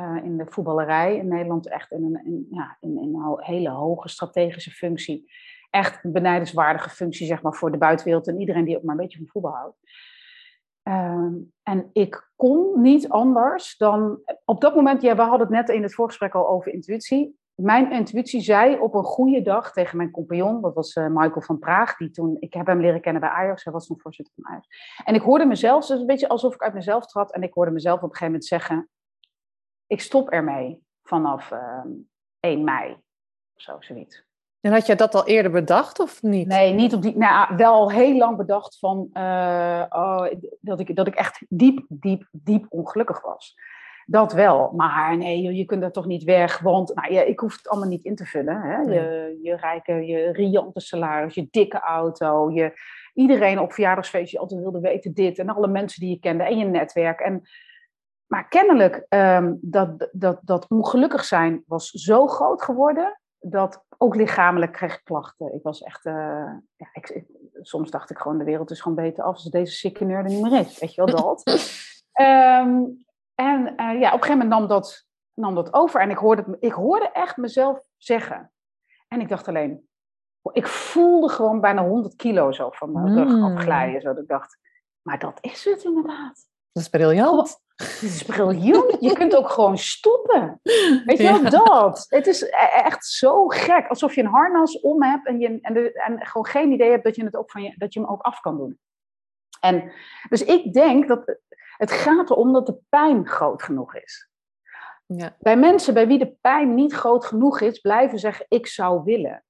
uh, in de voetballerij in Nederland, echt in een, in, ja, in, in een hele hoge strategische functie. Echt een benijdenswaardige functie, zeg maar, voor de buitenwereld en iedereen die ook maar een beetje van voetbal houdt. Uh, en ik kon niet anders dan. Op dat moment, ja, we hadden het net in het voorgesprek al over intuïtie. Mijn intuïtie zei op een goede dag tegen mijn compagnon, dat was uh, Michael van Praag, die toen, ik heb hem leren kennen bij Ajax, hij was nog voorzitter van Ajax. En ik hoorde mezelf, dus een beetje alsof ik uit mezelf trad, en ik hoorde mezelf op een gegeven moment zeggen: Ik stop ermee. vanaf 1 mei. Of zo, zoiets. En had je dat al eerder bedacht of niet? Nee, niet op die. Nou, wel heel lang bedacht van oh, dat, ik, dat ik echt diep, diep, diep ongelukkig was. Dat wel, maar nee, je kunt er toch niet weg, want nou, ja, ik hoef het allemaal niet in te vullen. Hè? Je, je rijke, je riante salaris, je dikke auto, je, iedereen op verjaardagsfeestje altijd wilde weten dit en alle mensen die je kende en je netwerk. En, maar kennelijk, um, dat, dat, dat ongelukkig zijn was zo groot geworden, dat ook lichamelijk kreeg ik klachten. Ik was echt, uh, ja, ik, soms dacht ik gewoon, de wereld is gewoon beter af als deze sikke nerd er niet meer is. Weet je wel, dat. um, *laughs* En uh, ja, op een gegeven moment nam dat, nam dat over en ik hoorde, ik hoorde echt mezelf zeggen. En ik dacht alleen, ik voelde gewoon bijna 100 kilo zo van mijn rug mm. afglijden. Zo dat ik dacht, maar dat is het inderdaad. Dat is briljant. Het is briljant. Je kunt ook gewoon stoppen. Weet je wel, dat. Het is e-, echt zo gek. Alsof je een harnas om hebt en, je, en, de, en gewoon geen idee hebt dat je, het ook van je, dat je hem ook af kan doen. En dus ik denk dat het gaat erom dat de pijn groot genoeg is. Ja. Bij mensen bij wie de pijn niet groot genoeg is, blijven zeggen: Ik zou willen.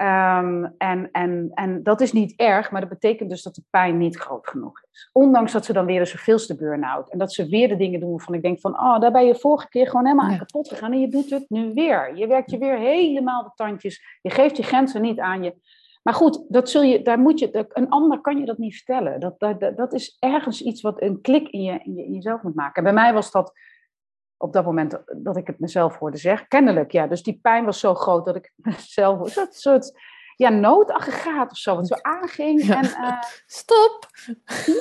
Ehm, en, en, en dat is niet erg, maar dat betekent dus dat de pijn niet groot genoeg is. Ondanks dat ze dan weer de zoveelste burn-out. En dat ze weer de dingen doen waarvan ik denk van, oh, daar ben je vorige keer gewoon helemaal kapot gegaan. En je doet het nu weer. Je werkt je weer helemaal de tandjes. Je geeft je grenzen niet aan je. Maar goed, dat zul je, daar moet je, een ander kan je dat niet vertellen. Dat, dat, dat is ergens iets wat een klik in, je, in, je, in jezelf moet maken. En bij mij was dat op dat moment dat ik het mezelf hoorde zeggen. Kennelijk, ja. Dus die pijn was zo groot dat ik mezelf... Een soort, soort ja, noodaggregaat of zo, wat zo aanging. En, uh, Stop!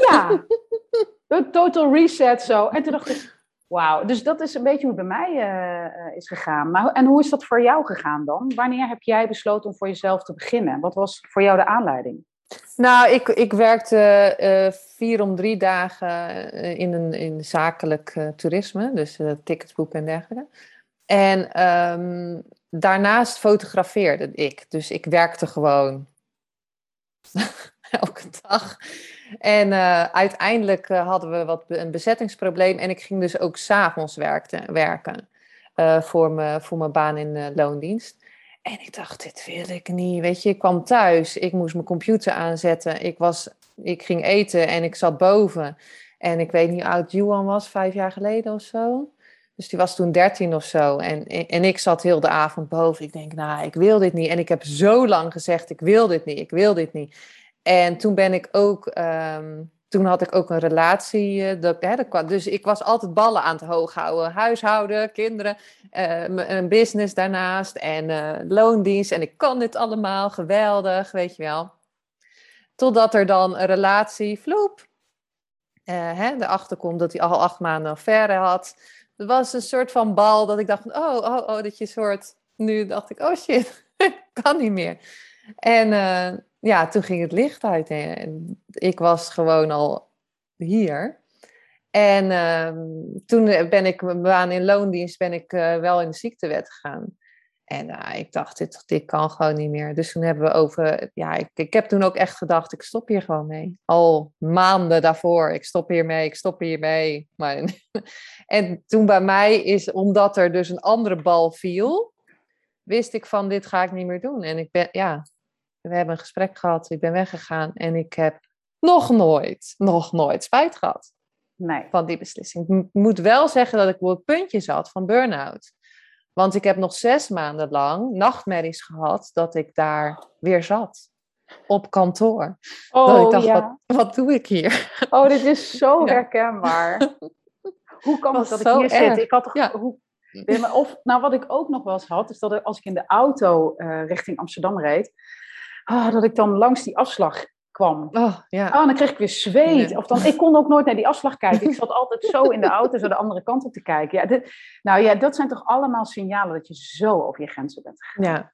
Ja, *laughs* een total reset zo. En toen dacht ik, Wauw, dus dat is een beetje hoe het bij mij uh, is gegaan. Maar, en hoe is dat voor jou gegaan dan? Wanneer heb jij besloten om voor jezelf te beginnen? Wat was voor jou de aanleiding? Nou, ik, ik werkte uh, vier om drie dagen in een in zakelijk uh, toerisme, dus ticketsboeken en dergelijke. En um, daarnaast fotografeerde ik. Dus ik werkte gewoon *laughs* elke dag. En uh, uiteindelijk uh, hadden we wat een bezettingsprobleem en ik ging dus ook s'avonds werken uh, voor, me, voor mijn baan in loondienst. En ik dacht, dit wil ik niet. Weet je, ik kwam thuis, ik moest mijn computer aanzetten. Ik, was, ik ging eten en ik zat boven. En ik weet niet hoe oud Juan was, vijf jaar geleden of zo. Dus die was toen dertien of zo. En, en ik zat heel de avond boven. Ik denk, nou, ik wil dit niet. En ik heb zo lang gezegd, ik wil dit niet, ik wil dit niet. En toen ben ik ook, ehm, toen had ik ook een relatie. Uh, dat, hè, dus ik was altijd ballen aan het hoog houden. Huishouden, kinderen, uh, een business daarnaast en uh, loondienst. En ik kan dit allemaal, geweldig, weet je wel. Totdat er dan een relatie, vloep, hè, erachter komt dat hij al acht maanden affaire had. Het was een soort van bal dat ik dacht, oh, oh, oh, dat je soort... Nu dacht ik, oh shit, *laughs* kan niet meer. En ja, toen ging het licht uit. En ik was gewoon al hier. En uh, toen ben ik mijn in loondienst ben ik uh, wel in de ziektewet gegaan. En uh, ik dacht, dit, kan gewoon niet meer. Dus toen hebben we over. Ja, ik, ik heb toen ook echt gedacht, ik stop hier gewoon mee. Al maanden daarvoor, ik stop hiermee, ik stop hiermee. Maar, *laughs* en toen bij mij is, omdat er dus een andere bal viel, wist ik van, dit ga ik niet meer doen. En ik ben, ja, we hebben een gesprek gehad, ik ben weggegaan en ik heb nog nooit, nog nooit spijt gehad nee. van die beslissing. Ik moet wel zeggen dat ik op het puntje zat van burn-out. Want ik heb nog zes maanden lang nachtmerries gehad dat ik daar weer zat. Op kantoor. Oh, dat ik dacht, ja. wat, wat doe ik hier? Oh, dit is zo *laughs* herkenbaar. Hoe kan het dat ik hier erg. zit? Ik had toch, ja. hoe, of, nou, wat ik ook nog wel eens had, is dat als ik in de auto uh, richting Amsterdam reed, oh, dat ik dan langs die afslag kwam. Oh, ja. oh dan kreeg ik weer zweet. Of dan, ik kon ook nooit naar die afslag kijken. Ik *laughs* zat altijd zo in de auto, zo de andere kant op te kijken. Ja, dit, nou ja, dat zijn toch allemaal signalen dat je zo over je grenzen bent gegaan. Ja,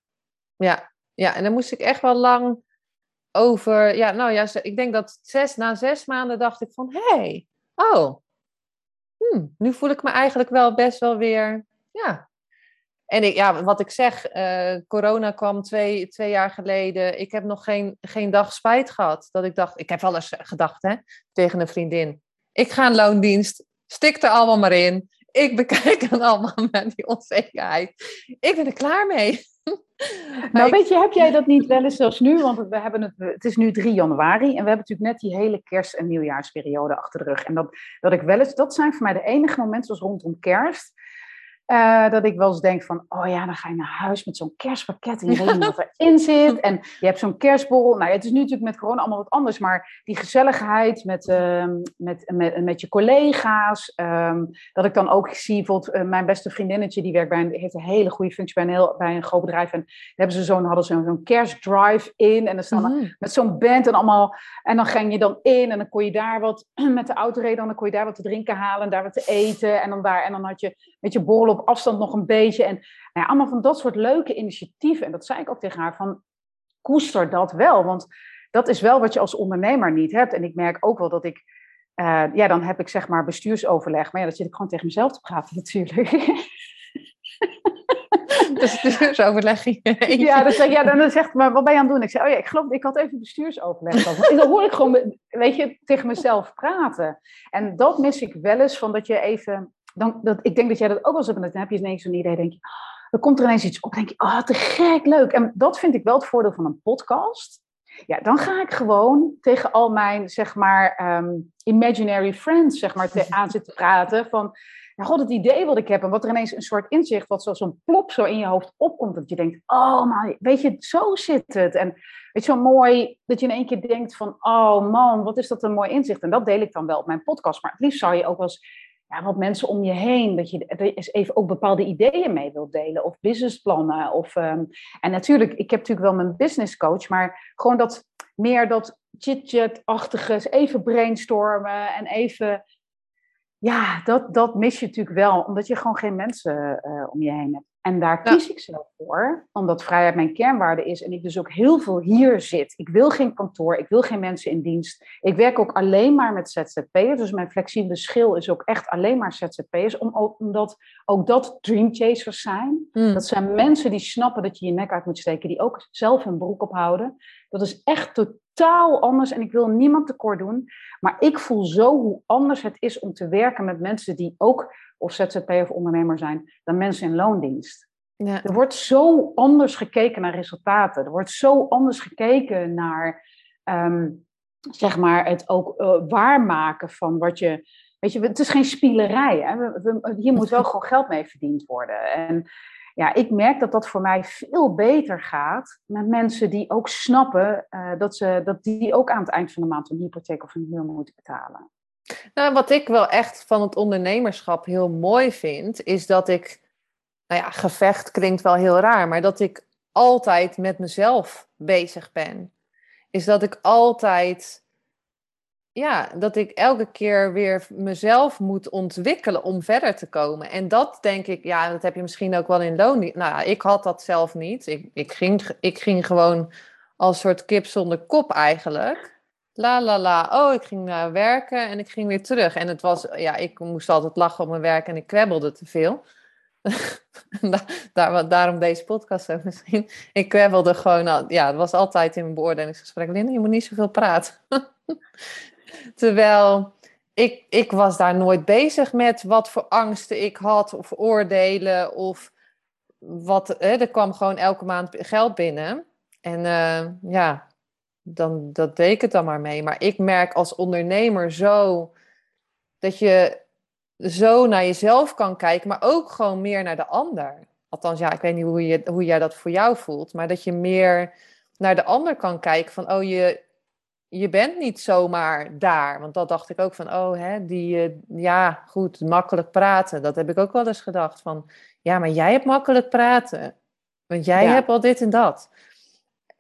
ja. ja en dan moest ik echt wel lang over... Ja, nou ja, ik denk dat zes, na zes maanden dacht ik van... Hé, hey, oh, hmm, nu voel ik me eigenlijk wel best wel weer... Ja, en ik, ja, wat ik zeg, uh, corona kwam twee, twee jaar geleden. Ik heb nog geen, geen dag spijt gehad. Dat ik dacht, ik heb wel eens gedacht hè, tegen een vriendin. Ik ga een loondienst, stik er allemaal maar in. ik bekijk dan allemaal *laughs* met die onzekerheid. Ik ben er klaar mee. *laughs* Nou, weet je, heb jij dat niet wel eens zoals nu? Want we hebben het, het is nu 3 januari en we hebben natuurlijk net die hele kerst- en nieuwjaarsperiode achter de rug. En dat, dat ik wel eens, dat zijn voor mij de enige momenten, zoals rondom kerst, uh, dat ik wel eens denk van, oh ja, dan ga je naar huis met zo'n kerstpakket en je weet niet wat erin zit. *laughs* En je hebt zo'n kerstborrel. Nou, het is nu natuurlijk met corona allemaal wat anders, maar die gezelligheid met, uh, met, met, met je collega's. Um, dat ik dan ook zie, bijvoorbeeld uh, mijn beste vriendinnetje, die werkt bij een, heeft een hele goede functie bij een, heel, bij een groot bedrijf. En hebben ze zo'n, hadden ze zo'n kerstdrive in en dan staan mm. met zo'n band en allemaal. En dan ging je dan in en dan kon je daar wat, *clears throat* met de auto reden, en dan kon je daar wat te drinken halen en daar wat te eten. En dan daar, en dan had je met je borrel op afstand nog een beetje. En nou ja, allemaal van dat soort leuke initiatieven. En dat zei ik ook tegen haar van, koester dat wel. Want dat is wel wat je als ondernemer niet hebt. En ik merk ook wel dat ik, uh, ja, dan heb ik zeg maar bestuursoverleg. Maar ja, dat zit ik gewoon tegen mezelf te praten *laughs* natuurlijk. bestuursoverleg. ja, dus, ja, dan zegt maar wat ben je aan het doen? Ik zei, oh ja, ik geloof, ik had even bestuursoverleg. En dan hoor ik gewoon, weet je, tegen mezelf praten. En dat mis ik wel eens, van dat je even dan, dat, ik denk dat jij dat ook wel eens hebt. En dan heb je ineens zo'n idee, denk je, oh, er komt er ineens iets op. denk je, oh, te gek, leuk. En dat vind ik wel het voordeel van een podcast. Ja, dan ga ik gewoon tegen al mijn, zeg maar, um, imaginary friends, zeg maar, te, *laughs* aan zitten praten. Van, ja, god, het idee wat ik heb en wat er ineens een soort inzicht, wat zo'n plop zo in je hoofd opkomt, dat je denkt, oh, maar weet je, zo zit het. En weet je, zo mooi dat je in één keer denkt van, oh man, wat is dat een mooi inzicht. En dat deel ik dan wel op mijn podcast, maar het liefst zou je ook wel eens ja, wat mensen om je heen, dat je even ook bepaalde ideeën mee wilt delen of businessplannen. Of, um, en natuurlijk, ik heb natuurlijk wel mijn business coach, maar gewoon dat meer dat chit-chat-achtige, even brainstormen en even, ja, dat, dat mis je natuurlijk wel, omdat je gewoon geen mensen uh, om je heen hebt. En daar kies ik zelf voor, omdat vrijheid mijn kernwaarde is en ik dus ook heel veel hier zit. Ik wil geen kantoor, ik wil geen mensen in dienst. Ik werk ook alleen maar met ZZP'ers, dus mijn flexibele schil is ook echt alleen maar ZZP'ers, omdat ook dat dreamchasers zijn. Hmm. Dat zijn mensen die snappen dat je je nek uit moet steken, die ook zelf hun broek ophouden. Dat is echt totaal anders en ik wil niemand tekort doen, maar ik voel zo hoe anders het is om te werken met mensen die ook of ZZP of ondernemer zijn dan mensen in loondienst. Ja. Er wordt zo anders gekeken naar resultaten. Er wordt zo anders gekeken naar, ehm, zeg maar, het ook uh, waarmaken van wat je. Weet je, het is geen spielerij. Hè? We, hier moet wel *laughs* gewoon geld mee verdiend worden. En ja, ik merk dat dat voor mij veel beter gaat met mensen die ook snappen uh, dat, ze, dat die ook aan het eind van de maand een hypotheek of een huur moeten betalen. Nou, wat ik wel echt van het ondernemerschap heel mooi vind, is dat ik, nou ja, gevecht klinkt wel heel raar, maar dat ik altijd met mezelf bezig ben. Is dat ik altijd, ja, dat ik elke keer weer mezelf moet ontwikkelen om verder te komen. En dat denk ik, ja, dat heb je misschien ook wel in loon. Nou ja, ik had dat zelf niet. Ik, ik, ging, ik ging gewoon als soort kip zonder kop eigenlijk. La la la. Oh, ik ging naar werken en ik ging weer terug. En het was, ja, ik moest altijd lachen op mijn werk en ik kwebbelde te veel. *laughs* Daar, daarom deze podcast ook misschien. Ik kwebbelde gewoon, al, ja, het was altijd in mijn beoordelingsgesprek. Linda, je moet niet zoveel praten. *laughs* Terwijl ik, ik was daar nooit bezig met wat voor angsten ik had of oordelen of wat. Hè, er kwam gewoon elke maand geld binnen. En uh, ja, dan dat deed ik het dan maar mee. Maar ik merk als ondernemer zo dat je zo naar jezelf kan kijken, maar ook gewoon meer naar de ander. Althans, ja, ik weet niet hoe, je, hoe jij dat voor jou voelt, maar dat je meer naar de ander kan kijken van, oh, je, je bent niet zomaar daar. Want dat dacht ik ook van, oh, hè, die, eh, ja, goed, makkelijk praten. Dat heb ik ook wel eens gedacht van, ja, maar jij hebt makkelijk praten. Want jij hebt al dit en dat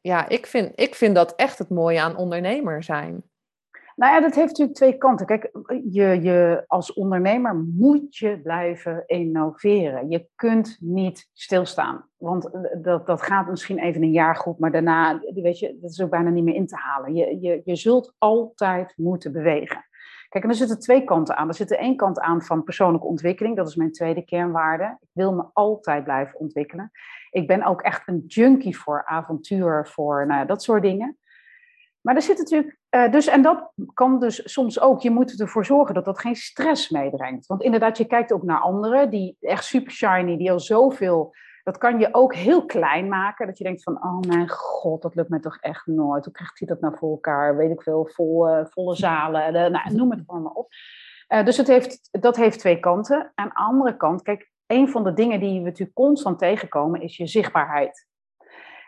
ja, ik vind, ik vind dat echt het mooie aan ondernemer zijn. Nou ja, dat heeft natuurlijk twee kanten. Kijk, je, je, als ondernemer moet je blijven innoveren. Je kunt niet stilstaan. Want dat, dat gaat misschien even een jaar goed, maar daarna, weet je, dat is ook bijna niet meer in te halen. Je, je, je zult altijd moeten bewegen. Kijk, en er zitten twee kanten aan. Er zit de één kant aan van persoonlijke ontwikkeling. Dat is mijn tweede kernwaarde. Ik wil me altijd blijven ontwikkelen. Ik ben ook echt een junkie voor avontuur, voor nou, dat soort dingen. Maar er zit natuurlijk Uh, dus, en dat kan dus soms ook, je moet ervoor zorgen dat dat geen stress meebrengt. Want inderdaad, je kijkt ook naar anderen die echt super shiny, die al zoveel dat kan je ook heel klein maken. Dat je denkt van, oh mijn god, dat lukt mij toch echt nooit. Hoe krijgt hij dat nou voor elkaar? Weet ik veel, vol, volle zalen. De, nou, noem het allemaal op. Dus het heeft, dat heeft twee kanten. Aan de andere kant, kijk, een van de dingen die we natuurlijk constant tegenkomen is je zichtbaarheid.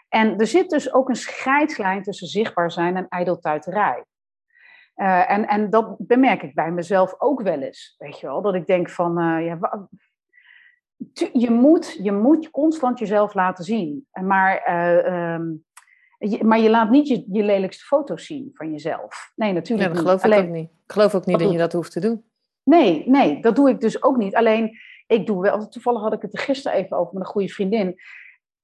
En er zit dus ook een scheidslijn tussen zichtbaar zijn en ijdeltuiterij. Uh, en, en dat bemerk ik bij mezelf ook wel eens. Weet je wel, dat ik denk van, uh, ja, je moet, je moet constant jezelf laten zien. Maar, uh, um, je, maar je laat niet je, je lelijkste foto's zien van jezelf. Nee, natuurlijk nee, dat geloof ik ook niet. Ik geloof ook niet dat je dat hoeft te doen. Nee, nee, dat doe ik dus ook niet. Alleen, ik doe wel... Toevallig had ik het er gisteren even over met een goede vriendin.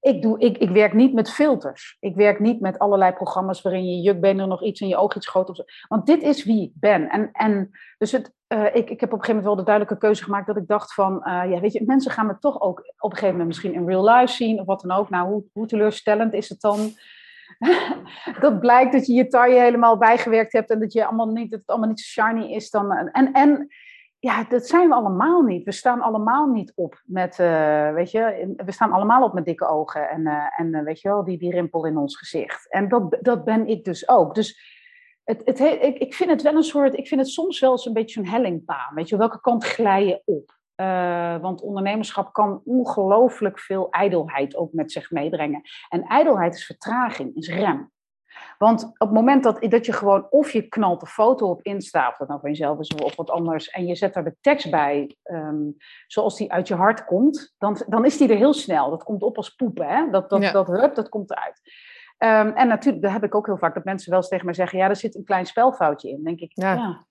Ik, doe, ik, ik werk niet met filters. Ik werk niet met allerlei programma's waarin je jukbenen nog iets in je oog iets groot op. Want dit is wie ik ben. En, en dus het, uh, ik, ik heb op een gegeven moment wel de duidelijke keuze gemaakt dat ik dacht van, uh, ja, weet je, mensen gaan me toch ook op een gegeven moment misschien in real life zien of wat dan ook. Nou, hoe, hoe teleurstellend is het dan? *laughs* dat blijkt dat je je taille helemaal bijgewerkt hebt en dat, je allemaal niet, dat het allemaal niet zo shiny is. Dan, en, en ja, dat zijn we allemaal niet. We staan allemaal niet op met, uh, weet je, we staan allemaal op met dikke ogen en, uh, en uh, weet je wel, die, die rimpel in ons gezicht. En dat, dat ben ik dus ook. Dus het, het, ik, ik vind het wel een soort, ik vind het soms wel eens een beetje een hellingpaan. Weet je, welke kant glij je op? want ondernemerschap kan ongelooflijk veel ijdelheid ook met zich meebrengen. En ijdelheid is vertraging, is rem. Want op het moment dat, dat je gewoon of je knalt een foto op Insta, of dat nou van jezelf is of wat anders, en je zet daar de tekst bij, um, zoals die uit je hart komt, dan, dan is die er heel snel. Dat komt op als poepen, hè? Dat, dat, dat, hup, dat komt eruit. Um, en natuurlijk, daar heb ik ook heel vaak dat mensen wel eens tegen mij zeggen, ja, er zit een klein spelfoutje in. Dan denk ik, ja. ja.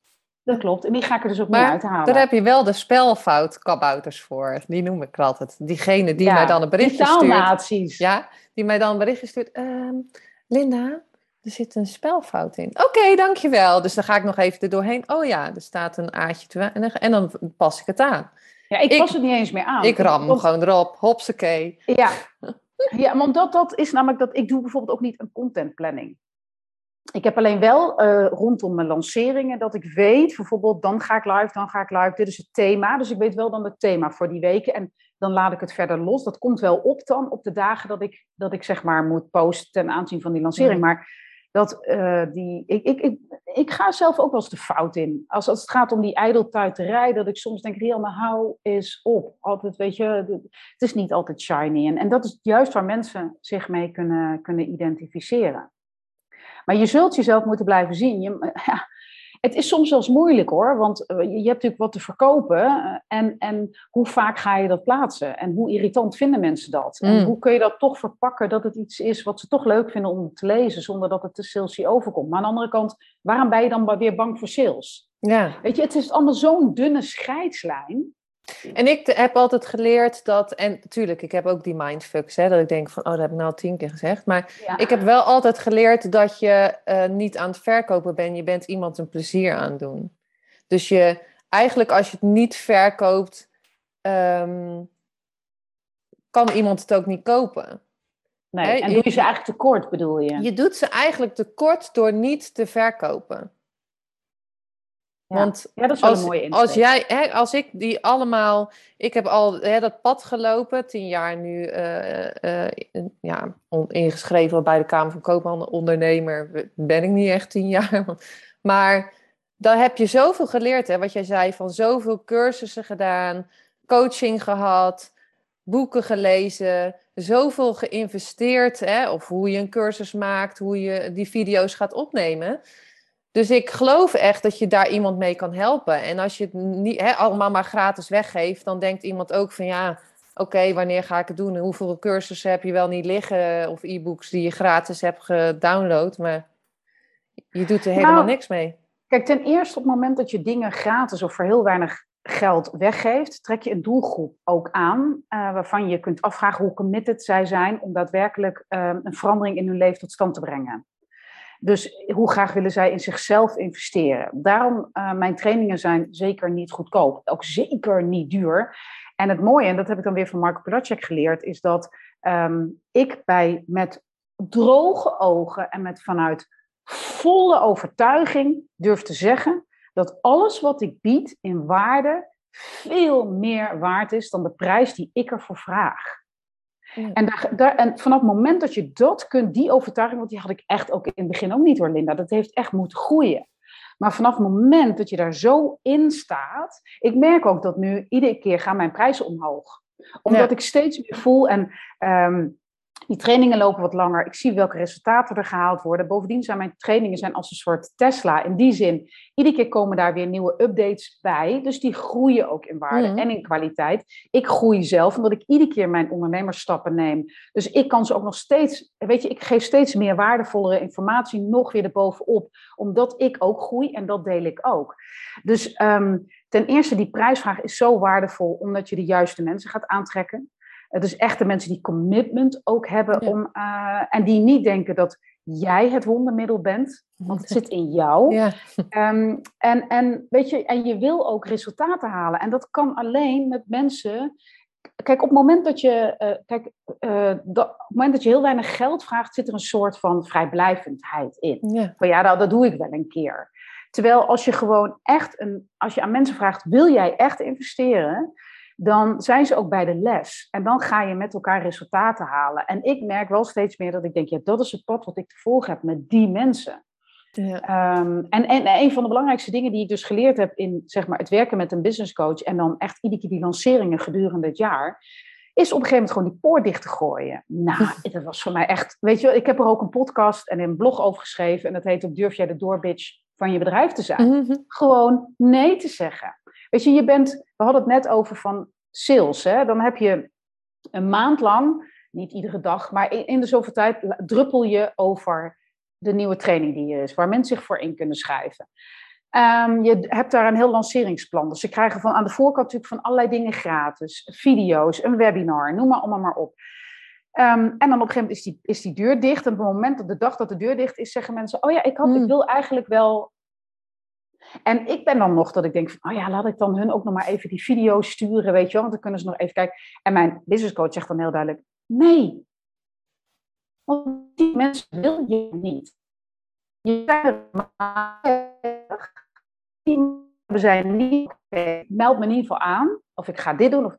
Dat klopt. En die ga ik er dus ook maar, niet uithalen. Daar heb je wel de spelfoutkabouters voor. Die noem ik altijd. Diegene die mij dan een berichtje stuurt. Ja, die mij dan een berichtje stuurt. Um, Linda, er zit een spelfout in. Oké, dankjewel. Dus dan ga ik nog even er doorheen. Oh ja, er staat een aatje te en, en dan pas ik het aan. Ja, ik, pas het niet eens meer aan. Ik ram gewoon erop. Hopsakee. Ja, *laughs* ja want dat, dat is namelijk dat ik doe bijvoorbeeld ook niet een contentplanning. Ik heb alleen wel uh, rondom mijn lanceringen dat ik weet, bijvoorbeeld dan ga ik live, dan ga ik live. Dit is het thema. Dus ik weet wel dan het thema voor die weken. En dan laat ik het verder los. Dat komt wel op dan op de dagen dat ik, dat ik zeg maar moet posten ten aanzien van die lancering. Maar dat uh, die, ik, ik, ik, ik ga zelf ook wel eens de fout in. Als, als het gaat om die ijdeltuiterij, dat ik soms denk, Riel, maar hou eens op. Altijd, weet je, het is niet altijd shiny. En, en dat is juist waar mensen zich mee kunnen, kunnen identificeren. Maar je zult jezelf moeten blijven zien. Je, *laughs* ja, het is soms zelfs moeilijk hoor, want eh, je hebt natuurlijk wat te verkopen. Eh, en, en hoe vaak ga je dat plaatsen? En hoe irritant vinden mensen dat? En mm. hoe kun je dat toch verpakken dat het iets is wat ze toch leuk vinden om te lezen, zonder dat het te salesy overkomt? Maar aan de andere kant, waarom ben je dan weer bang voor sales? Ja. Weet je, het is allemaal zo'n dunne scheidslijn. En ik heb altijd geleerd dat, en natuurlijk, ik heb ook die mindfucks, hè, dat ik denk van, oh, dat heb ik nou al tien keer gezegd. Maar ik heb wel altijd geleerd dat je uh, niet aan het verkopen bent, je bent iemand een plezier aan doen. Dus je, eigenlijk als je het niet verkoopt, um, kan iemand het ook niet kopen. Nee, en doe je ze eigenlijk tekort, bedoel je? Je doet ze eigenlijk tekort door niet te verkopen. Want ja, dat is wel als, een mooie Als, jij, hè, als ik die allemaal... Ik heb al hè, dat pad gelopen, tien jaar nu uh, uh, ja, ingeschreven bij de Kamer van Koophandel. Ondernemer ben ik niet echt tien *laughs* jaar. Maar dan heb je zoveel geleerd, hè, wat jij zei, van zoveel cursussen gedaan, coaching gehad, boeken gelezen, zoveel geïnvesteerd. Hè, of hoe je een cursus maakt, hoe je die video's gaat opnemen. Dus ik geloof echt dat je daar iemand mee kan helpen. En als je het niet allemaal maar gratis weggeeft, dan denkt iemand ook van ja, oké, wanneer ga ik het doen? Hoeveel cursussen heb je wel niet liggen of e-books die je gratis hebt gedownload, maar je doet er helemaal nou, niks mee. Kijk, ten eerste op het moment dat je dingen gratis of voor heel weinig geld weggeeft, trek je een doelgroep ook aan, uh, waarvan je kunt afvragen hoe committed zij zijn om daadwerkelijk uh, een verandering in hun leven tot stand te brengen. Dus hoe graag willen zij in zichzelf investeren? Daarom, uh, mijn trainingen zijn zeker niet goedkoop. Ook zeker niet duur. En het mooie, en dat heb ik dan weer van Marco Pilacek geleerd, is dat um, ik bij met droge ogen en met vanuit volle overtuiging durf te zeggen dat alles wat ik bied in waarde veel meer waard is dan de prijs die ik ervoor vraag. En, daar, daar, en vanaf het moment dat je dat kunt, die overtuiging, want die had ik echt ook in het begin ook niet hoor, Linda, dat heeft echt moeten groeien. Maar vanaf het moment dat je daar zo in staat, ik merk ook dat nu iedere keer gaan mijn prijzen omhoog. Omdat ik steeds meer voel en ehm, die trainingen lopen wat langer. Ik zie welke resultaten er gehaald worden. Bovendien zijn mijn trainingen zijn als een soort Tesla. In die zin, iedere keer komen daar weer nieuwe updates bij. Dus die groeien ook in waarde mhm. en in kwaliteit. Ik groei zelf, omdat ik iedere keer mijn ondernemersstappen neem. Dus ik kan ze ook nog steeds, weet je, ik geef steeds meer waardevollere informatie nog weer erbovenop. Omdat ik ook groei en dat deel ik ook. Dus ehm, ten eerste, die prijsvraag is zo waardevol, omdat je de juiste mensen gaat aantrekken. Dus echt de mensen die commitment ook hebben om, uh, en die niet denken dat jij het wondermiddel bent, want het zit in jou. Ja. Um, en, en, weet je, en je wil ook resultaten halen. En dat kan alleen met mensen. Kijk, op het moment dat je, uh, kijk, uh, dat, op het moment dat je heel weinig geld vraagt, zit er een soort van vrijblijvendheid in. Ja. Van ja, dat, dat doe ik wel een keer. Terwijl als je gewoon echt een, als je aan mensen vraagt, wil jij echt investeren? Dan zijn ze ook bij de les. En dan ga je met elkaar resultaten halen. En ik merk wel steeds meer dat ik denk, ja, dat is het pad wat ik te volgen heb met die mensen. Ja. Ehm, en, en een van de belangrijkste dingen die ik dus geleerd heb in zeg maar, het werken met een business coach en dan echt iedere keer die lanceringen gedurende het jaar, is op een gegeven moment gewoon die poort dicht te gooien. Nou, *laughs* dat was voor mij echt, weet je ik heb er ook een podcast en een blog over geschreven en dat heet ook Durf jij de doorbitch van je bedrijf te zijn? Mhm. Gewoon nee te zeggen. Weet je, je bent, we hadden het net over van sales. Hè? Dan heb je een maand lang, niet iedere dag, maar in, de zoveel tijd druppel je over de nieuwe training die er is, waar mensen zich voor in kunnen schrijven. Um, je hebt daar een heel lanceringsplan. Dus ze krijgen van aan de voorkant natuurlijk van allerlei dingen gratis. Video's, een webinar, noem maar allemaal maar op. Um, en dan op een gegeven moment is die, is die deur dicht. En op het moment dat de dag dat de deur dicht is, zeggen mensen: Oh ja, ik, had, ik hmm. wil eigenlijk wel en ik ben dan nog dat ik denk van, oh ja, laat ik dan hun ook nog maar even die video sturen, weet je wel, want dan kunnen ze nog even kijken. En mijn business coach zegt dan heel duidelijk, nee, want die mensen wil je niet. Je zijn er we zijn niet, meld me in ieder geval aan, of ik ga dit doen. Of,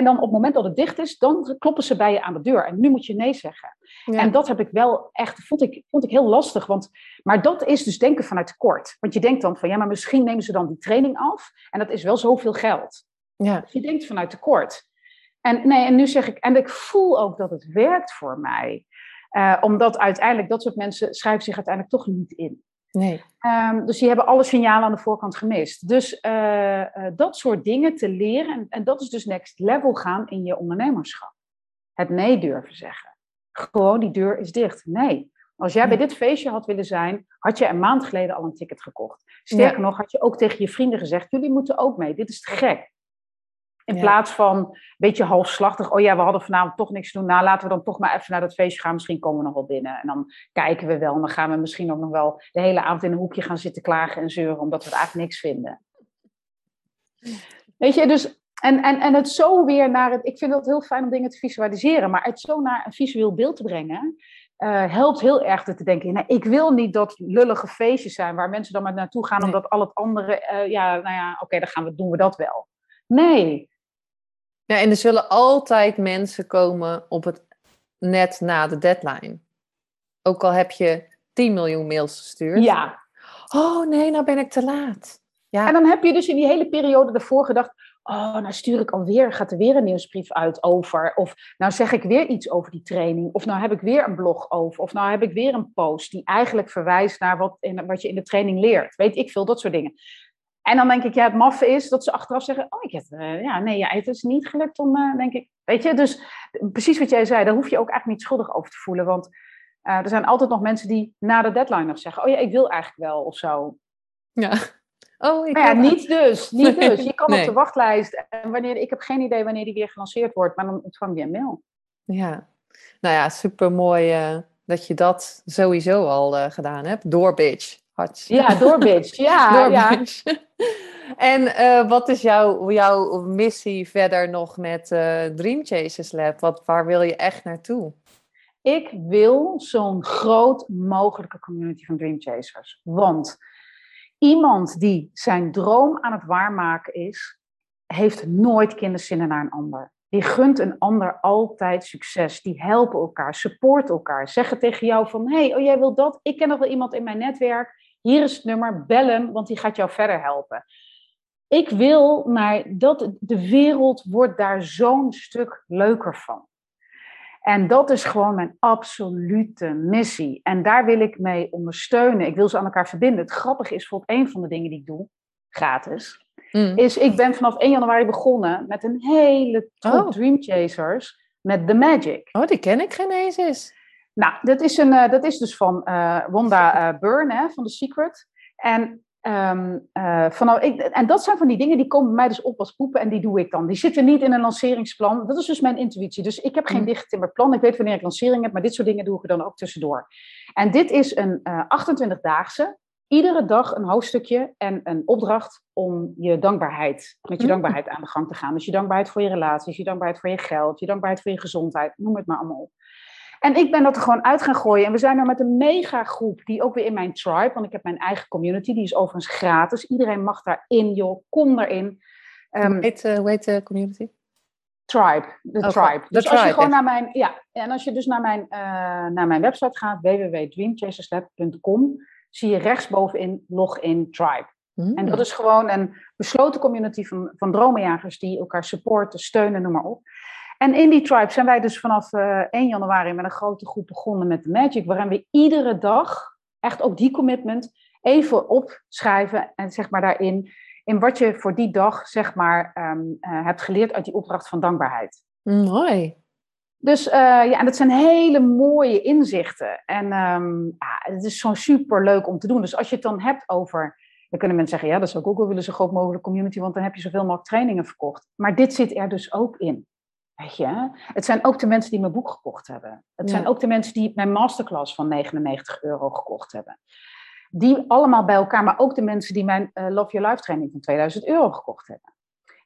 en dan op het moment dat het dicht is, dan kloppen ze bij je aan de deur. En nu moet je nee zeggen. En dat heb ik wel echt, vond ik, vond ik heel lastig. Want, maar dat is dus denken vanuit tekort. Want je denkt dan van, ja, maar misschien nemen ze dan die training af. En dat is wel zoveel geld. Ja. Dus je denkt vanuit tekort. En, nee, en nu zeg ik, en ik voel ook dat het werkt voor mij. Uh, omdat uiteindelijk dat soort mensen schrijven zich uiteindelijk toch niet in. Nee. Um, dus die hebben alle signalen aan de voorkant gemist. Dus uh, uh, dat soort dingen te leren, en, en, dat is dus next level gaan in je ondernemerschap. Het nee durven zeggen. Gewoon, die deur is dicht. Nee. Als jij bij dit feestje had willen zijn, had je een maand geleden al een ticket gekocht. Sterker nog, had je ook tegen je vrienden gezegd: jullie moeten ook mee. Dit is te gek. In plaats van een beetje halfslachtig, oh ja, we hadden vanavond toch niks te doen. Nou, laten we dan toch maar even naar dat feestje gaan. Misschien komen we nog wel binnen. En dan kijken we wel. En dan gaan we misschien ook nog wel de hele avond in een hoekje gaan zitten klagen en zeuren. Omdat we eigenlijk niks vinden. Weet je, dus... En, en, en het zo weer naar het... Ik vind het heel fijn om dingen te visualiseren. Maar het zo naar een visueel beeld te brengen... Uh, helpt heel erg te denken. Nou, ik wil niet dat lullige feestjes zijn waar mensen dan maar naartoe gaan, omdat al het andere, uh, ja, nou ja, oké, dan gaan we, doen we dat wel. Nee, ja, en er zullen altijd mensen komen op het net na de deadline. Ook al heb je 10 miljoen mails gestuurd. Ja. Oh nee, nou ben ik te laat. Ja. En dan heb je dus in die hele periode ervoor gedacht. Oh, nou stuur ik alweer, gaat er weer een nieuwsbrief uit over. Of nou zeg ik weer iets over die training. Of nou heb ik weer een blog over. Of nou heb ik weer een post die eigenlijk verwijst naar wat, in, wat je in de training leert. Weet ik veel, dat soort dingen. En dan denk ik, ja, het maffe is dat ze achteraf zeggen: Oh, ik heb, uh, ja, nee, ja, het is niet gelukt om, uh, denk ik. Weet je, dus precies wat jij zei, daar hoef je ook eigenlijk niet schuldig over te voelen. Want uh, er zijn altijd nog mensen die na de deadline nog zeggen: Oh ja, ik wil eigenlijk wel of zo. Ja. Oh, ik maar ja, niet dus. Niet nee, dus. Je kan op de wachtlijst. En wanneer, ik heb geen idee wanneer die weer gelanceerd wordt, maar dan ontvang je een mail. Ja, nou ja, super mooi dat je dat sowieso al gedaan hebt. Door bitch. Ja, doorbitch. Ja, *laughs* ja. *laughs* En uh, wat is jouw, jouw missie verder nog met uh, Dream Chasers Lab? Wat, waar wil je echt naartoe? Ik wil zo'n groot mogelijke community van Dream Chasers. Want iemand die zijn droom aan het waarmaken is, heeft nooit kinderzinnen naar een ander. Die gunt een ander altijd succes. Die helpen elkaar, supporten elkaar. Zeggen tegen jou van, hey, oh jij wil dat? Ik ken nog wel iemand in mijn netwerk. Hier is het nummer, bel hem, want die gaat jou verder helpen. Ik wil naar dat, de wereld wordt daar zo'n stuk leuker van. En dat is gewoon mijn absolute missie. En daar wil ik mee ondersteunen. Ik wil ze aan elkaar verbinden. Het grappige is bijvoorbeeld een van de dingen die ik doe, gratis, mm. is ik ben vanaf 1 januari begonnen met een hele top oh. Dream Chasers met The Magic. Oh, die ken ik geen eens. Nou, dat is, een, uh, dat is dus van uh, Wanda uh, Byrne van The Secret. En Um, vanaf, ik, en dat zijn van die dingen die komen bij mij dus op als poepen en die doe ik dan. Die zitten niet in een lanceringsplan. Dat is dus mijn intuïtie. Dus ik heb geen mm. dichttimmerplan. Ik weet wanneer ik lancering heb, maar dit soort dingen doe ik er dan ook tussendoor. En dit is een uh, eh, 28-daagse. Iedere dag een hoofdstukje en een opdracht om je dankbaarheid, met je mm. dankbaarheid aan de gang te gaan. Dus je dankbaarheid voor je relaties, je dankbaarheid voor je geld, je dankbaarheid voor je gezondheid, noem het maar allemaal op. En ik ben dat er gewoon uit gaan gooien. En we zijn er met een mega groep, die ook weer in mijn tribe, want ik heb mijn eigen community, die is overigens gratis. Iedereen mag daarin, joh, kom erin. Um, hoe, heet, uh, hoe heet de community? Tribe, de oh, tribe. Dus als je gewoon naar mijn, ja, en als je dus naar mijn, uh, naar mijn website gaat, www.dreamchaserslab.com, zie je rechtsbovenin login tribe. Mm. En dat is gewoon een besloten community van, van dromenjagers die elkaar supporten, steunen, noem maar op. En in die tribe zijn wij dus vanaf uh, eh, 1 januari met een grote groep begonnen met de Magic, waarin we iedere dag, echt ook die commitment, even opschrijven en zeg maar daarin, in wat je voor die dag zeg maar um, uh, hebt geleerd uit die opdracht van dankbaarheid. Mooi. Dus uh, ja, en dat zijn hele mooie inzichten. En um, ja, het is zo super leuk om te doen. Dus als je het dan hebt over dan kunnen mensen zeggen, ja, dat zou ik ook wel willen, zo groot mogelijk community, want dan heb je zoveel mogelijk trainingen verkocht. Maar dit zit er dus ook in. Weet je? Het zijn ook de mensen die mijn boek gekocht hebben. Het zijn ook de mensen die mijn masterclass van 99 euro gekocht hebben. Die allemaal bij elkaar, maar ook de mensen die mijn uh, Love Your Life training van 2000 euro gekocht hebben.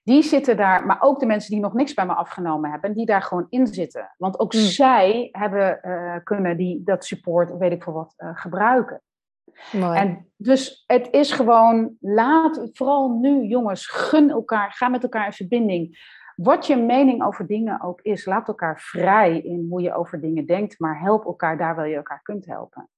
Die zitten daar, maar ook de mensen die nog niks bij me afgenomen hebben, die daar gewoon in zitten. Want ook hmm. zij hebben uh, kunnen die, dat support, weet ik veel wat, uh, gebruiken. Mooi. En dus het is gewoon, laat, vooral nu jongens, gun elkaar, ga met elkaar in verbinding. Wat je mening over dingen ook is, laat elkaar vrij in hoe je over dingen denkt, maar help elkaar daar waar je elkaar kunt helpen.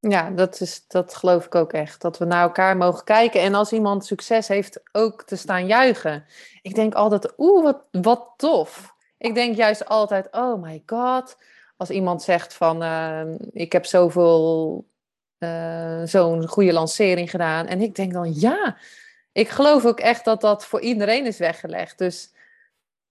Ja, dat, is, dat geloof ik ook echt. Dat we naar elkaar mogen kijken. En als iemand succes heeft, ook te staan juichen. Ik denk altijd, oeh, wat, wat tof. Ik denk juist altijd, oh my god. Als iemand zegt van, uh, ik heb zoveel, uh, zo'n goede lancering gedaan. En ik denk dan, ja, ik geloof ook echt dat dat voor iedereen is weggelegd. Dus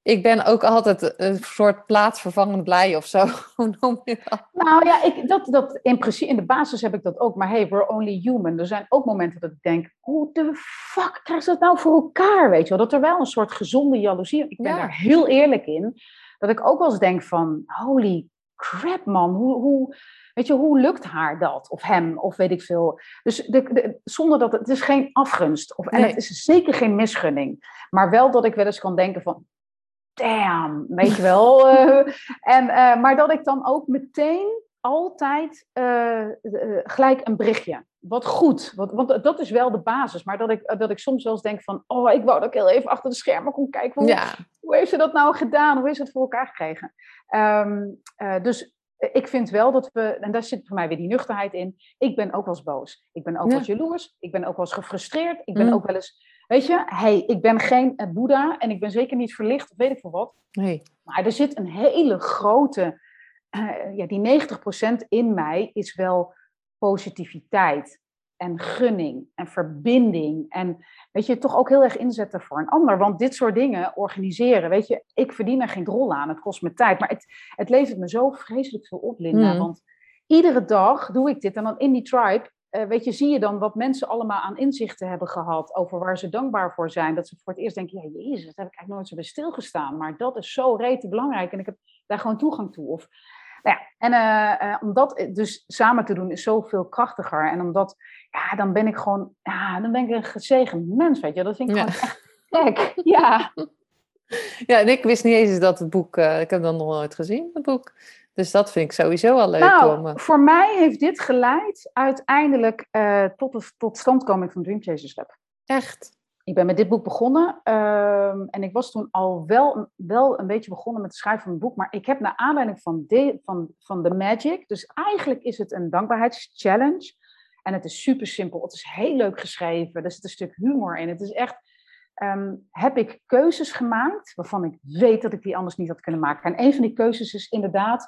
ik ben ook altijd een soort plaatsvervangend blij of zo. *laughs* Hoe noem je dat? Nou ja, ik, dat, dat, in, principe, in de basis heb ik dat ook. Maar hey, we're only human. Er zijn ook momenten dat ik denk, hoe de fuck krijg ze dat nou voor elkaar? Weet je wel? Dat er wel een soort gezonde jaloezie... Ik ben daar heel eerlijk in. Dat ik ook wel eens denk van, holy crap man, hoe... hoe Weet je, hoe lukt haar dat? Of hem, of weet ik veel. Dus de, zonder dat het is geen afgunst. Of, en het is zeker geen misgunning. Maar wel dat ik wel eens kan denken van, damn, weet je wel. *laughs* Eh, en, uh, maar dat ik dan ook meteen altijd uh, gelijk een berichtje. Wat goed, wat, want dat is wel de basis. Maar dat ik, dat ik soms wel eens denk van... oh, ik wou dat ik heel even achter de schermen kon kijken. Hoe, ja. hoe heeft ze dat nou gedaan? Hoe is het voor elkaar gekregen? Um, dus ik vind wel dat we... en daar zit voor mij weer die nuchterheid in. Ik ben ook wel eens boos. Ik ben ook wel eens jaloers. Ik ben ook wel eens gefrustreerd. Ik ben mm. ook wel eens Weet je, hey, ik ben geen uh, Boeddha en ik ben zeker niet verlicht, weet ik veel wat. Nee. Maar er zit een hele grote, uh, ja, die 90% in mij is wel positiviteit en gunning en verbinding. En weet je, toch ook heel erg inzetten voor een ander. Want dit soort dingen organiseren, weet je, ik verdien er geen drol aan. Het kost me tijd. Maar het, het levert me zo vreselijk veel op, Linda. Hmm. Want iedere dag doe ik dit. En dan in die tribe uh, weet je, zie je dan wat mensen allemaal aan inzichten hebben gehad over waar ze dankbaar voor zijn. Dat ze voor het eerst denken, ja jezus, dat heb ik eigenlijk nooit zo bij stilgestaan. Maar dat is zo rete belangrijk en ik heb daar gewoon toegang toe. Of, nou ja, en uh, uh, om dat dus samen te doen is zoveel krachtiger. En omdat, ja, dan ben ik gewoon, ja, dan ben ik een gezegend mens, weet je. Dat vind ik gewoon echt gek. *laughs* Ja. Ja, en ik wist niet eens dat het boek, ik heb dat nog nooit gezien, het boek. Dus dat vind ik sowieso al leuk. Nou, om, voor mij heeft dit geleid uiteindelijk tot de tot standkoming van Dream Chasers Lab. Echt? Ik ben met dit boek begonnen um, en ik was toen al wel, wel een beetje begonnen met het schrijven van het boek, maar ik heb naar aanleiding van de, van, van de Magic, dus eigenlijk is het een dankbaarheidschallenge en het is super simpel, het is heel leuk geschreven, er zit een stuk humor in, het is echt um, heb ik keuzes gemaakt waarvan ik weet dat ik die anders niet had kunnen maken. En een van die keuzes is inderdaad,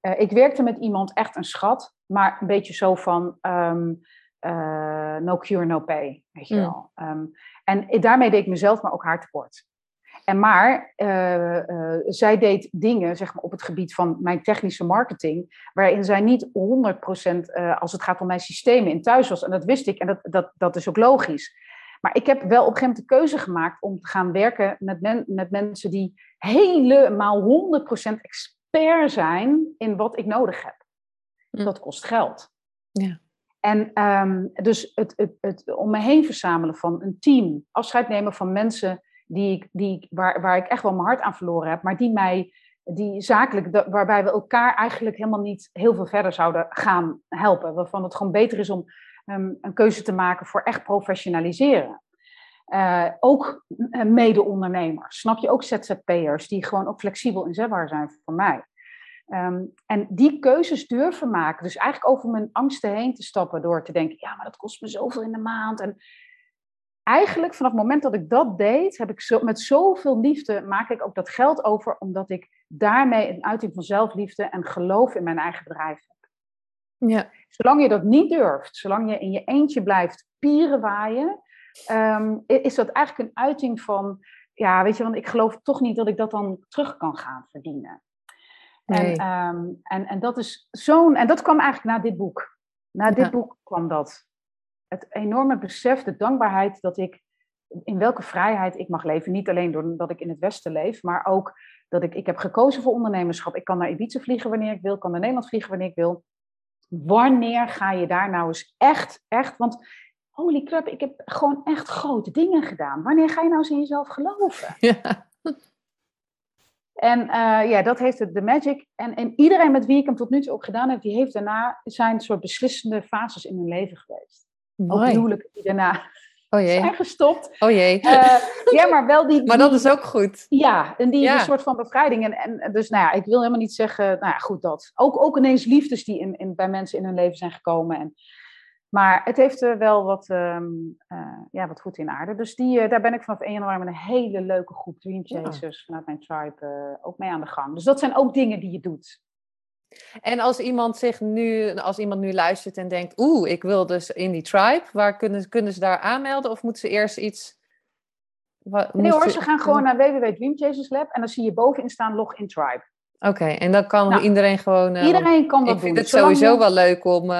uh, ik werkte met iemand, echt een schat, maar een beetje zo van um, uh, no cure, no pay, weet je mm. wel. Um, en daarmee deed ik mezelf, maar ook haar tekort. En maar uh, uh, zij deed dingen zeg maar, op het gebied van mijn technische marketing, waarin zij niet 100% uh, als het gaat om mijn systemen in thuis was. En dat wist ik en dat, dat, dat is ook logisch. Maar ik heb wel op een gegeven moment de keuze gemaakt om te gaan werken met, men, met mensen die helemaal 100% expert zijn in wat ik nodig heb. Hm. Dat kost geld. Ja. En um, dus het, het, het om me heen verzamelen van een team, afscheid nemen van mensen die ik, die, waar, waar ik echt wel mijn hart aan verloren heb, maar die mij, die zakelijk, waarbij we elkaar eigenlijk helemaal niet heel veel verder zouden gaan helpen. Waarvan het gewoon beter is om um, een keuze te maken voor echt professionaliseren. Uh, ook eh, mede-ondernemers, snap je, ook ZZP'ers, die gewoon ook flexibel inzetbaar zijn voor mij. Um, en die keuzes durven maken, dus eigenlijk over mijn angsten heen te stappen door te denken, ja, maar dat kost me zoveel in de maand. En eigenlijk vanaf het moment dat ik dat deed, heb ik zo, met zoveel liefde maak ik ook dat geld over, omdat ik daarmee een uiting van zelfliefde en geloof in mijn eigen bedrijf heb. Ja. Zolang je dat niet durft, zolang je in je eentje blijft pieren waaien, um, is dat eigenlijk een uiting van, ja, weet je, want ik geloof toch niet dat ik dat dan terug kan gaan verdienen. Nee. En, um, en, en dat is zo'n, en dat kwam eigenlijk na dit boek. Na dit boek kwam dat. Het enorme besef, de dankbaarheid dat ik in welke vrijheid ik mag leven. Niet alleen doordat ik in het Westen leef, maar ook dat ik, ik heb gekozen voor ondernemerschap. Ik kan naar Ibiza vliegen wanneer ik wil, ik kan naar Nederland vliegen wanneer ik wil. Wanneer ga je daar nou eens echt, echt, want holy crap, ik heb gewoon echt grote dingen gedaan. Wanneer ga je nou eens in jezelf geloven? Ja. En uh, ja, dat heeft het, de magic. En, en iedereen met wie ik hem tot nu toe ook gedaan heb, die heeft daarna zijn soort beslissende fases in hun leven geweest. Ook Mooi. huwelijken die daarna Oh zijn jee. gestopt. Oh jee. Uh, ja, maar wel die, maar dat is ook goed. Ja, en die Ja. een soort van bevrijding. En, en dus, nou ja, ik wil helemaal niet zeggen, nou ja, goed dat. Ook, ook ineens liefdes die in, in, bij mensen in hun leven zijn gekomen. En, maar het heeft er wel wat, um, uh, ja, wat goed in aarde. Dus die, uh, daar ben ik vanaf 1 januari met een hele leuke groep Dream Chasers vanuit mijn tribe uh, ook mee aan de gang. Dus dat zijn ook dingen die je doet. En als iemand zich nu, als iemand nu luistert en denkt, oeh, ik wil dus in die tribe, waar kunnen, kunnen ze daar aanmelden? Of moeten ze eerst iets. Wat, nee hoor, ze gaan gewoon naar www.dreamchaserslab en dan zie je bovenin staan log in tribe. Oké, okay, en dan kan nou, iedereen gewoon. Uh, iedereen kan dat ik vind doen. het sowieso wel leuk om,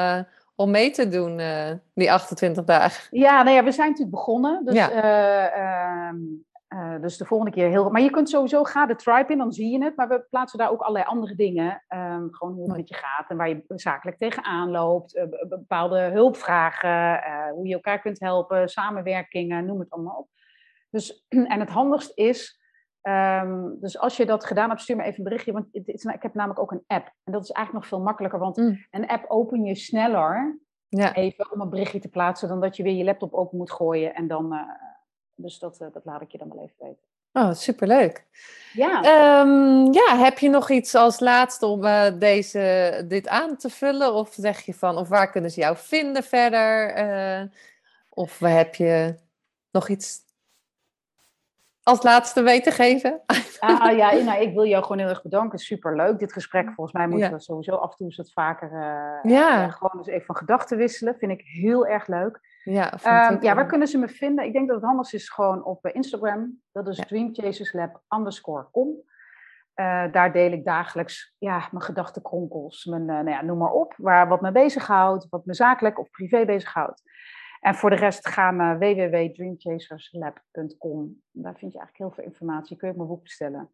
om mee te doen, uh, die 28 dagen. Ja, nou ja, we zijn natuurlijk begonnen. Dus, ja. uh, uh, dus de volgende keer heel. Maar je kunt sowieso, ga de tribe in, dan zie je het. Maar we plaatsen daar ook allerlei andere dingen. Um, gewoon hoe het met je gaat en waar je zakelijk tegenaan loopt. Bepaalde hulpvragen, hoe je elkaar kunt helpen, samenwerkingen, noem het allemaal op. Dus, *clears throat* en het handigst is. Um, dus als je dat gedaan hebt, stuur me even een berichtje. Want het is, ik heb namelijk ook een app. En dat is eigenlijk nog veel makkelijker. Want mm. een app open je sneller. Ja. Even om een berichtje te plaatsen. Dan dat je weer je laptop open moet gooien. En dan. Uh, dus dat, uh, dat laat ik je dan wel even weten. Oh, superleuk. Ja. Um, ja, heb je nog iets als laatste om uh, deze, dit aan te vullen? Of zeg je van, of waar kunnen ze jou vinden verder? Of heb je nog iets als laatste mee te geven? Ah, ja, *laughs* nou, ik wil jou gewoon heel erg bedanken. Superleuk, dit gesprek. Volgens mij moeten ja. we sowieso af en toe eens wat vaker uh, ja. uh, gewoon eens even van gedachten wisselen. Vind ik heel erg leuk. Ja, um, ja, waar kunnen ze me vinden? Ik denk dat het handigst is gewoon op uh, Instagram. Dat is ja. dreamchaserslab underscore com. Uh, daar deel ik dagelijks ja, mijn gedachtenkronkels, mijn, nou ja, noem maar op, waar, wat me bezighoudt, wat me zakelijk of privé bezighoudt. En voor de rest ga naar www.dreamchaserslab.com. Daar vind je eigenlijk heel veel informatie. Kun je ook mijn boek bestellen.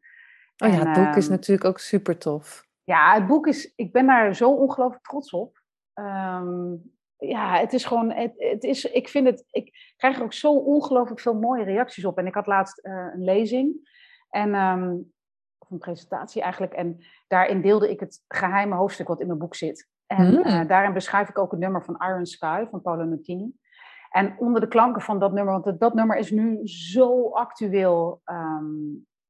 Oh ja, en, het boek is natuurlijk ook super tof. Ja, het boek is, ik ben daar zo ongelooflijk trots op. Um, ja, het is gewoon, het, het, is, ik vind het, ik krijg er ook zo ongelooflijk veel mooie reacties op. En ik had laatst uh, een lezing. En um, of een presentatie eigenlijk. En daarin deelde ik het geheime hoofdstuk wat in mijn boek zit. En mm. daarin beschrijf ik ook het nummer van Iron Sky van Paolo Nutini. En onder de klanken van dat nummer, want dat nummer is nu zo actueel. Ehm,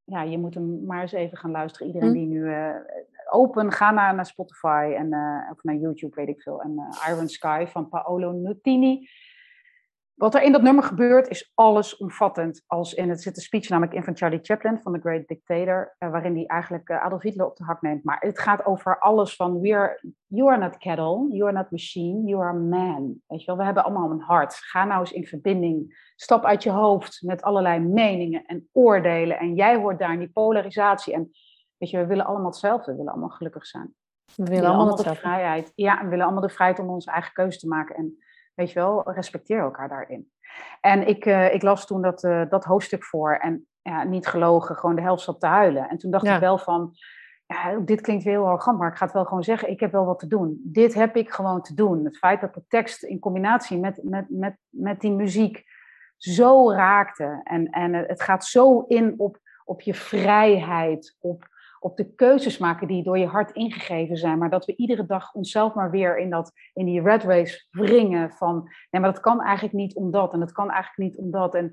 ja, je moet hem maar eens even gaan luisteren. Iedereen hm. die nu uh, open, ga naar, naar Spotify en, uh, of naar YouTube, weet ik veel. En uh, Iron Sky van Paolo Nutini. Wat er in dat nummer gebeurt is allesomvattend. Als in het zit een speech namelijk in van Charlie Chaplin van The Great Dictator, uh, waarin hij eigenlijk uh, Adolf Hitler op de hak neemt. Maar het gaat over alles van we are, you are not cattle, you are not machine, you are man. Weet je wel, we hebben allemaal een hart. Ga nou eens in verbinding. Stap uit je hoofd met allerlei meningen en oordelen. En jij hoort daar in die polarisatie. En weet je, we willen allemaal hetzelfde. We willen allemaal gelukkig zijn. We willen, allemaal, de vrijheid. Ja, we willen allemaal de vrijheid om onze eigen keuze te maken. En Weet je wel, respecteer elkaar daarin. En ik, uh, ik las toen dat, uh, dat hoofdstuk voor en ja, niet gelogen, gewoon de helft zat te huilen. En toen dacht ik wel van, ja, dit klinkt heel arrogant, maar ik ga het wel gewoon zeggen, ik heb wel wat te doen. Dit heb ik gewoon te doen. Het feit dat de tekst in combinatie met, met, met, met die muziek zo raakte en, en het gaat zo in op, op je vrijheid, op, op de keuzes maken die door je hart ingegeven zijn. Maar dat we iedere dag onszelf maar weer in, dat, in die red race wringen van... Nee, maar dat kan eigenlijk niet omdat en dat kan eigenlijk niet omdat. En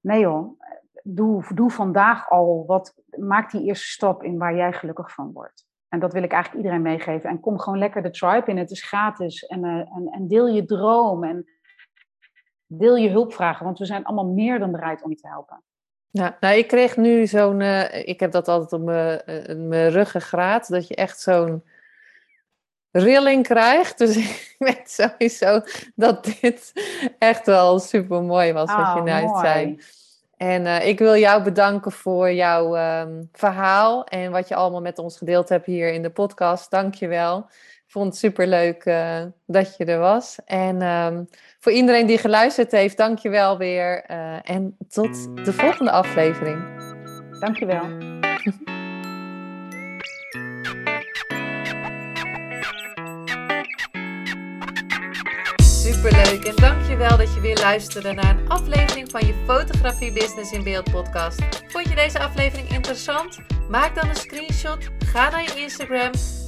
nee joh, doe, doe vandaag al wat... Maak die eerste stap in waar jij gelukkig van wordt. En dat wil ik eigenlijk iedereen meegeven. En kom gewoon lekker de tribe in. Het is gratis. En, uh, en, en deel je droom. En deel je hulp vragen. Want we zijn allemaal meer dan bereid om je te helpen. Ja, nou, ik kreeg nu zo'n. Uh, ik heb dat altijd op mijn, uh, mijn ruggengraat, dat je echt zo'n rilling krijgt. Dus *laughs* ik weet sowieso dat dit echt wel super mooi was, wat je oh, net zei. En uh, ik wil jou bedanken voor jouw um, verhaal en wat je allemaal met ons gedeeld hebt hier in de podcast. Dank je wel vond het super leuk uh, dat je er was. En um, voor iedereen die geluisterd heeft, dank je wel weer. Uh, en tot de volgende aflevering. Dank je wel. *laughs* Superleuk en dankjewel dat je weer luisterde naar een aflevering van je Fotografie Business in Beeld podcast. Vond je deze aflevering interessant? Maak dan een screenshot, ga naar je Instagram